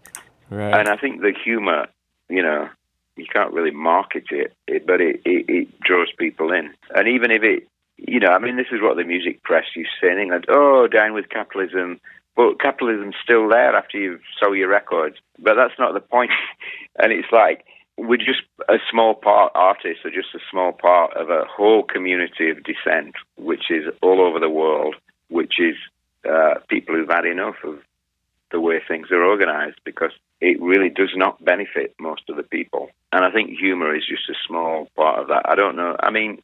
A: Right.
B: And I think the humor, you know, you can't really market it, it but it, it, it draws people in. And even if it, you know, I mean, this is what the music press used to say, like, oh, down with capitalism. But capitalism's still there after you've sold your records. But that's not the point. and it's like, we're just a small part, artists are just a small part of a whole community of dissent, which is all over the world, which is uh, people who've had enough of the way things are organized because it really does not benefit most of the people. And I think humor is just a small part of that. I don't know. I mean,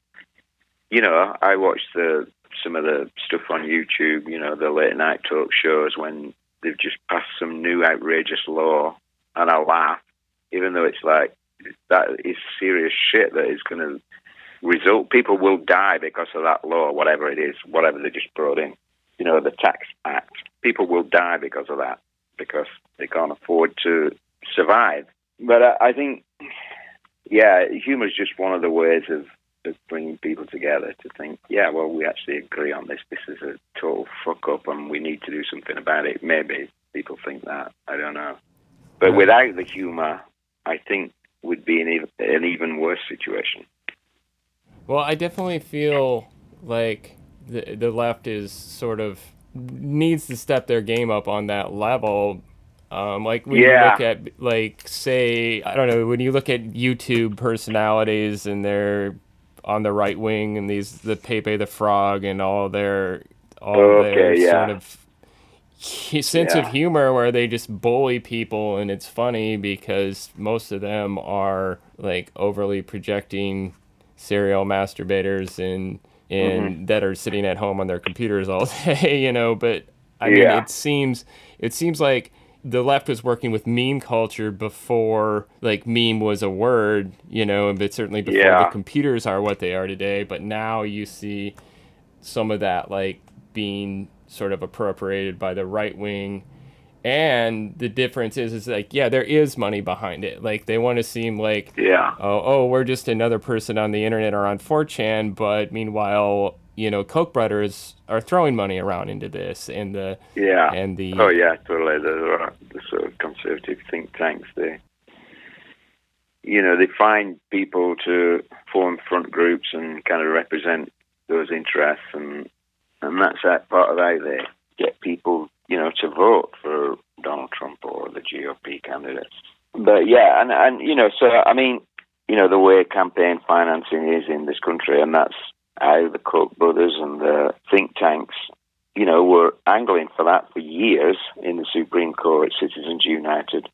B: you know, I watch the some of the stuff on YouTube, you know, the late night talk shows when they've just passed some new outrageous law and I laugh, even though it's like that is serious shit that is going to result. People will die because of that law, whatever it is, whatever they just brought in. You know, the Tax Act. People will die because of that because they can't afford to survive. But I, I think, yeah, humor is just one of the ways of, of bringing people together to think, yeah, well, we actually agree on this. This is a total fuck up, and we need to do something about it. Maybe people think that. I don't know. But without the humor, I think would be an even, an even worse situation.
A: Well, I definitely feel like the the left is sort of needs to step their game up on that level. Um, like when you look at like say I don't know when you look at YouTube personalities and they're on the right wing and these the Pepe the Frog and all their all their
B: yeah.
A: sort of sense of humor where they just bully people and it's funny because most of them are like overly projecting serial masturbators and and
B: Mm-hmm.
A: that are sitting at home on their computers all day, you know, but I mean it seems it seems like the left was working with meme culture before like meme was a word, you know, but certainly before the computers are what they are today, but now you see some of that like being sort of appropriated by the right wing and the difference is is like yeah there is money behind it like they want to seem like
B: Yeah.
A: oh, oh we're just another person on the internet or on 4chan but meanwhile you know koch brothers are throwing money around into this and the
B: Yeah.
A: and the
B: Oh yeah, totally. The, the sort of conservative think tanks, they, you know, they find people to form front groups and kind of represent those interests, and and that's that part of how they get people, you know, to vote for Donald Trump or the GOP candidates. But yeah, and and you know, so I mean, you know, the way campaign financing is in this country, and that's how the Koch brothers and the think tanks you know, were angling for that for years in the Supreme Court, Citizens United,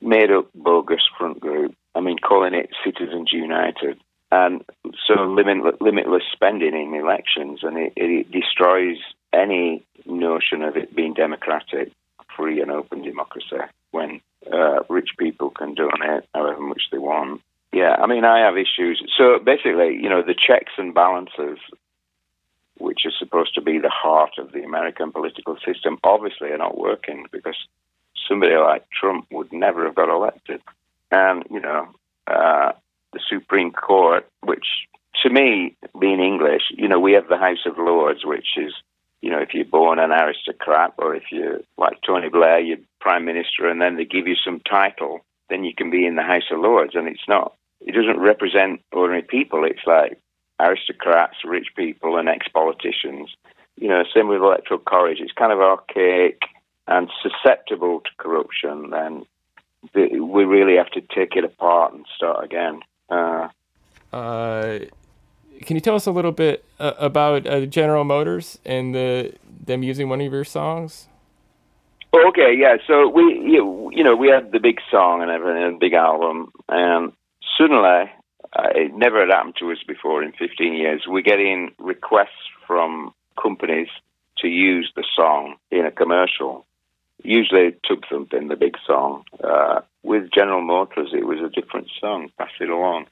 B: made up bogus front group. I mean, calling it Citizens United. And so limitless, limitless spending in elections, and it, it destroys any notion of it being democratic, free and open democracy when uh, rich people can donate however much they want. Yeah, I mean, I have issues. So basically, you know, the checks and balances which is supposed to be the heart of the American political system, obviously are not working because somebody like Trump would never have got elected. And, you know, uh, the Supreme Court, which to me, being English, you know, we have the House of Lords, which is, if you're born an aristocrat or if you're like Tony Blair, you're prime minister, and then they give you some title, then you can be in the House of Lords. And it's not, it doesn't represent ordinary people. It's like aristocrats, rich people, and ex politicians. You know, same with electoral college. It's kind of archaic and susceptible to corruption. The- we really have to take it apart and start again. Uh,
A: uh, can you tell us a little bit uh, about uh, General Motors and the them using one of your songs?
B: Okay, yeah. So we, you know, we had the big song and everything, the big album, and suddenly, uh, it never had happened to us before in 15 years. We're getting requests from companies to use the song in a commercial. Usually, it took something, the big song. Uh, with General Motors, it was a different song. Pass it along,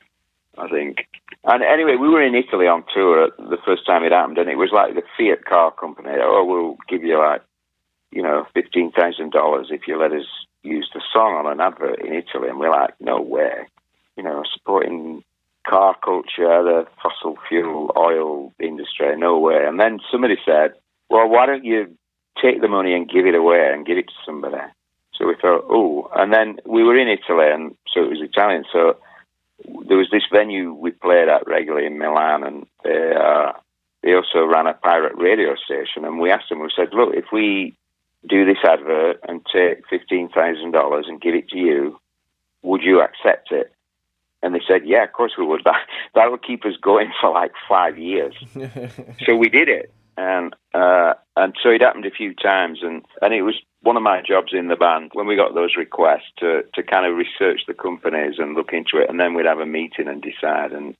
B: I think. And anyway, we were in Italy on tour the first time it happened, and it was like the Fiat car company. Oh, we'll give you like you know, fifteen thousand dollars if you let us use the song on an advert in Italy, and we're like, no way, you know, supporting car culture, the fossil fuel oil industry, no way. And then somebody said, well, why don't you take the money and give it away and give it to somebody? So we thought, oh, and then we were in Italy, and so it was Italian. So there was this venue we played at regularly in Milan, and they uh, they also ran a pirate radio station. And we asked them, we said, look, if we do this advert and take fifteen thousand dollars and give it to you, would you accept it? And they said, yeah, of course we would. That that would keep us going for like five years. so we did it, and uh, and so it happened a few times, and and it was one of my jobs in the band when we got those requests to to kind of research the companies and look into it, and then we'd have a meeting and decide and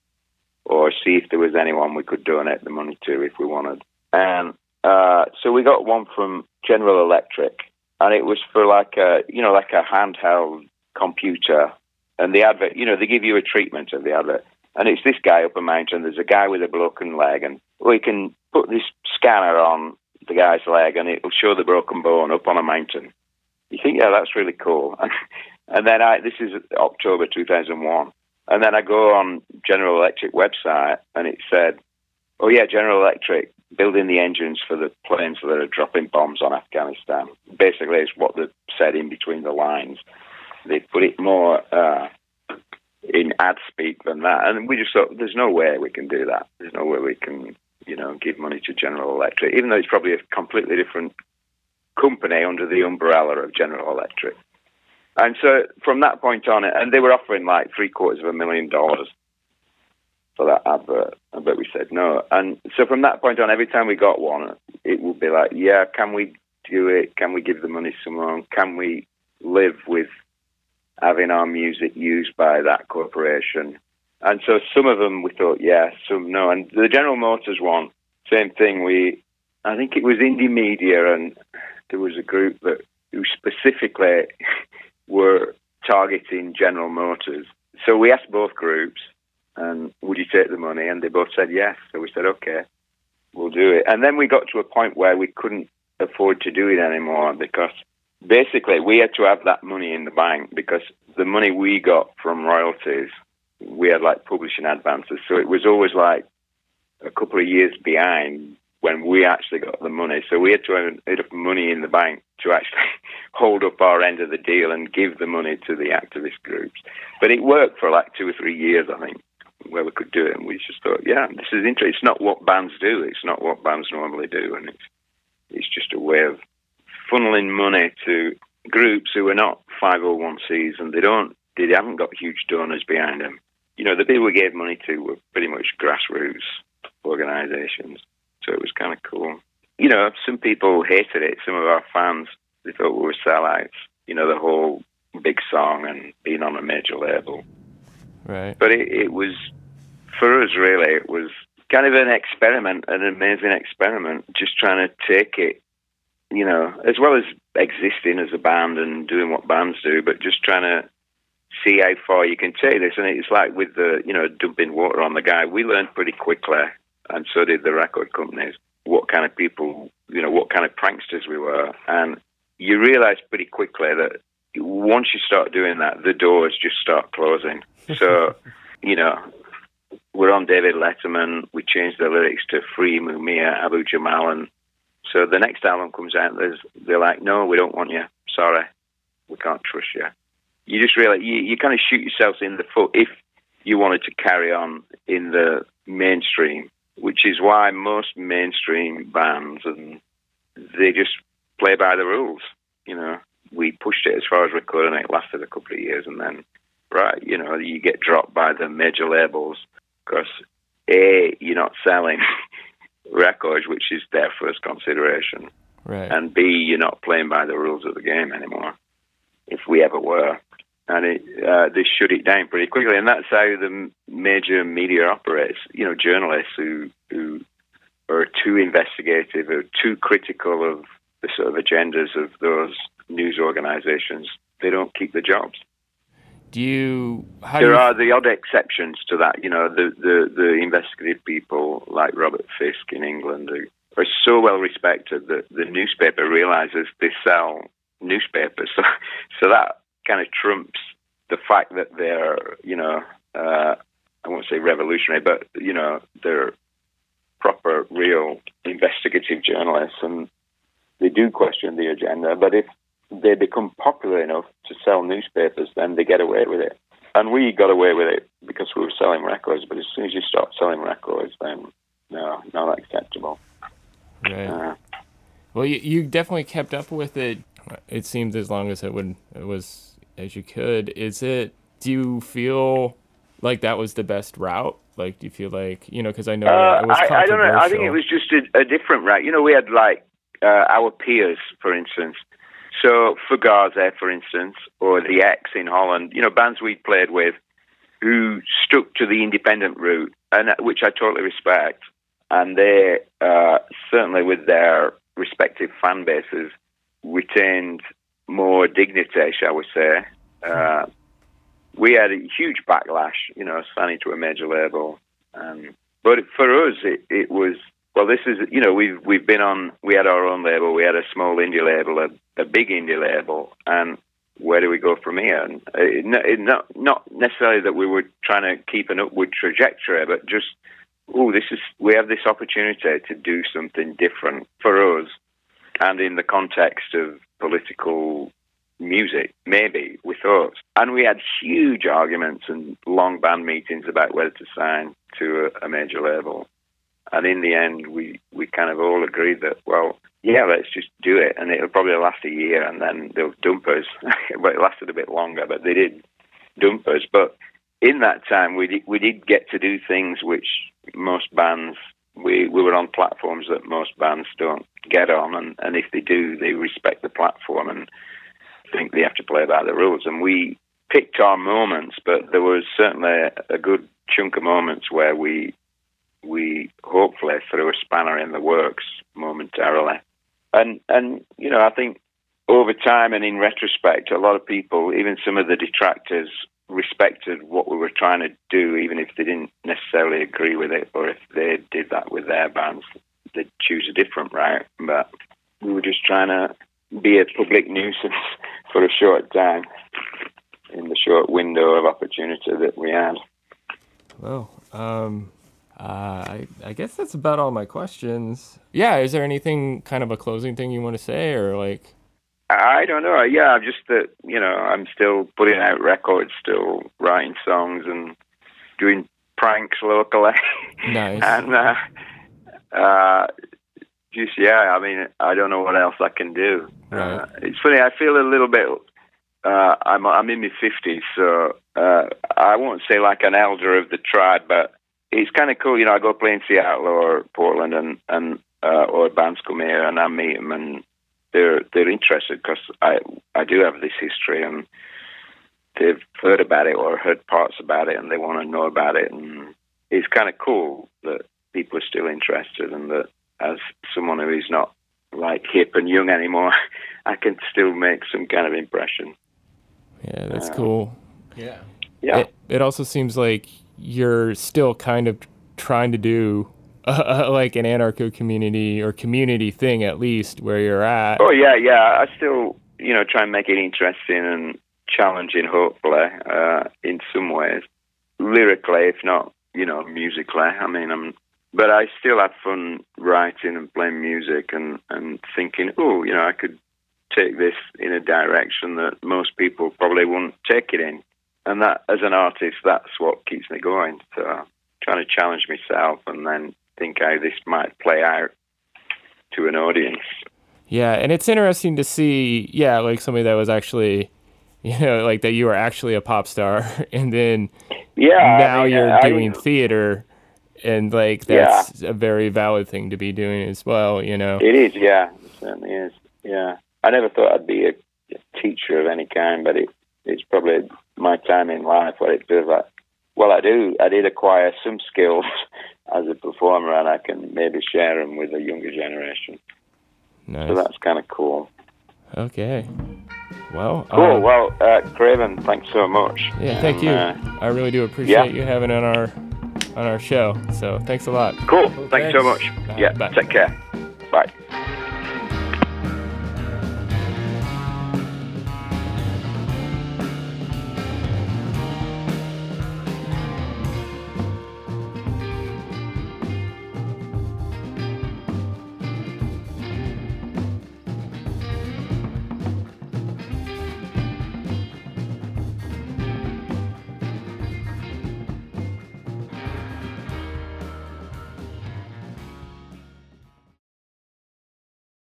B: or see if there was anyone we could donate the money to if we wanted. And uh, so we got one from General Electric, and it was for like a you know like a handheld computer, and the advert you know they give you a treatment of the advert, and it's this guy up a mountain. There's a guy with a broken leg, and we can put this scanner on the guy's leg, and it'll show the broken bone up on a mountain. You think, yeah, that's really cool. and then I this is October 2001. And then I go on General Electric website and it said, oh yeah, General Electric building the engines for the planes that are dropping bombs on Afghanistan. Basically, it's what they said in between the lines. They put it more uh, in ad speak than that, and we just thought, there's no way we can do that. There's no way we can, you know, give money to General Electric, even though it's probably a completely different company under the umbrella of General Electric. And so from that point on, and they were offering like three quarters of a million dollars for that advert, but we said no. And so from that point on, every time we got one, it would be like, yeah, can we do it? Can we give the money to someone? Can we live with having our music used by that corporation? And so some of them we thought yes, some no. And the General Motors one, same thing. We, I think it was Indymedia, and there was a group that who specifically were targeting General Motors. So we asked both groups, and would you take the money? And they both said yes. So we said, okay, we'll do it. And then we got to a point where we couldn't afford to do it anymore because basically we had to have that money in the bank because the money we got from royalties, we had like publishing advances. So it was always like a couple of years behind when we actually got the money. So we had to have enough money in the bank to actually hold up our end of the deal and give the money to the activist groups. But it worked for like two or three years, I think, where we could do it. And we just thought, yeah, this is interesting. It's not what bands do. It's not what bands normally do, and it's it's just a way of funneling money to groups who are not 501cs and they don't they haven't got huge donors behind them. You know, the people we gave money to were pretty much grassroots organisations, so it was kind of cool you know, some people hated it. Some of our fans, they thought we were sellouts. You know, the whole big song and being on a major label.
A: Right.
B: But it, it was, for us, really, it was kind of an experiment, an amazing experiment, just trying to take it, you know, as well as existing as a band and doing what bands do, but just trying to see how far you can take this. And it's like with the, you know, dumping water on the guy. We learned pretty quickly, and so did the record companies what kind of people, you know, what kind of pranksters we were. And you realize pretty quickly that once you start doing that, the doors just start closing. So, you know, we're on David Letterman. We changed the lyrics to Free Mumia Abu Jamal. And so the next album comes out, they're like, no, we don't want you. Sorry, we can't trust you. You just really, you, you kind of shoot yourself in the foot if you wanted to carry on in the mainstream which is why most mainstream bands and they just play by the rules. You know, we pushed it as far as we could, and it lasted a couple of years, and then right, you know, you get dropped by the major labels because a you're not selling records, which is their first consideration,
A: right,
B: and b you're not playing by the rules of the game anymore. If we ever were, and it, uh, they shut it down pretty quickly. And that's how the major media operates. You know, journalists who who are too investigative or too critical of the sort of agendas of those news organizations, they don't keep the jobs.
A: Do you?
B: there
A: do you...
B: are the odd exceptions to that. You know, the, the, the investigative people like Robert Fisk in England who are so well respected that the newspaper realizes they sell newspapers. So, so that kind of trumps the fact that they're, you know, uh, I won't say revolutionary, but you know, they're proper, real investigative journalists, and they do question the agenda. But if they become popular enough to sell newspapers, then they get away with it. And we got away with it because we were selling records. But as soon as you stop selling records, then no, not acceptable.
A: Right.
B: Uh,
A: Well, you, you definitely kept up with it. It seems as long as it would it was as you could. Is it? Do you feel like that was the best route? Like, do you feel like you know? Because I know
B: Uh,
A: it was
B: I, I don't know. I think it was just a, a different route. You know, we had like uh, our peers, for instance. So for Fugazi, for instance, or the Ex in Holland. You know, bands we played with who stuck to the independent route, and uh, which I totally respect. And they uh, certainly, with their respective fan bases, retained more dignity, shall we say. Uh, we had a huge backlash, you know, signing to a major label. Um, but for us, it, it was well. This is you know we've we've been on. We had our own label. We had a small indie label, a, a big indie label, and where do we go from here? And uh, it, it, not not necessarily that we were trying to keep an upward trajectory, but just oh, this is we have this opportunity to do something different for us, and in the context of political music, maybe with us. And we had huge arguments and long band meetings about whether to sign to a, a major label. And in the end, we, we kind of all agreed that, well, yeah, let's just do it. And it'll probably last a year and then they'll dump us. but it lasted a bit longer, but they did dump us. But in that time, we did, we did get to do things which most bands, we, we were on platforms that most bands don't get on. And, and if they do, they respect the platform and think they have to play by the rules. And we picked our moments, but there was certainly a good chunk of moments where we we hopefully threw a spanner in the works momentarily. And and you know, I think over time and in retrospect, a lot of people, even some of the detractors, respected what we were trying to do, even if they didn't necessarily agree with it, or if they did that with their bands, they'd choose a different route. But we were just trying to be a public nuisance for a short time in the short window of opportunity that we had.
A: Well, um, uh, I I guess that's about all my questions. Yeah, is there anything kind of a closing thing you want to say, or like?
B: I don't know. Yeah, I'm just that you know I'm still putting out records, still writing songs, and doing pranks locally.
A: Nice.
B: and uh, uh, just yeah, I mean, I don't know what else I can do.
A: Right.
B: Uh, it's funny. I feel a little bit. Uh, I'm I'm in my fifties, so uh, I won't say like an elder of the tribe, but it's kind of cool. You know, I go play in Seattle or Portland, and and uh, or bands come here, and I meet them, and they're they're interested because I I do have this history, and they've heard about it or heard parts about it, and they want to know about it, and it's kind of cool that people are still interested, and that as someone who is not like hip and young anymore, I can still make some kind of impression.
A: Yeah, that's cool.
C: Yeah.
B: Yeah.
A: It, it also seems like you're still kind of trying to do uh, like an anarcho community or community thing at least where you're at.
B: Oh yeah, yeah. I still, you know, try and make it interesting and challenging, hopefully, uh, in some ways, lyrically, if not, you know, musically. I mean, I'm, but I still have fun writing and playing music and and thinking, oh, you know, I could take this in a direction that most people probably wouldn't take it in. And that, as an artist, that's what keeps me going. So, trying to challenge myself and then think how this might play out to an audience.
A: Yeah, and it's interesting to see, yeah, like somebody that was actually, you know, like that you were actually a pop star, and then
B: Yeah.
A: now
B: I mean,
A: you're
B: I-
A: doing theater, and like
B: Yeah.
A: that's a very valid thing to be doing as well, you know.
B: It is, yeah, it certainly is. Yeah, I never thought I'd be a, a teacher of any kind, but it it's probably my time in life where it feels like. Well, I do. I did acquire some skills as a performer, and I can maybe share them with the younger generation. So that's kind of cool.
A: Okay. Well,
B: Cool.
A: um,
B: well, uh, Craven, thanks so much.
A: yeah, thank you.
B: uh,
A: I really do appreciate you having on our on our show. So thanks a lot.
B: cool. Thanks so much.
A: Bye.
B: Yeah.
A: Bye.
B: Take care. Bye.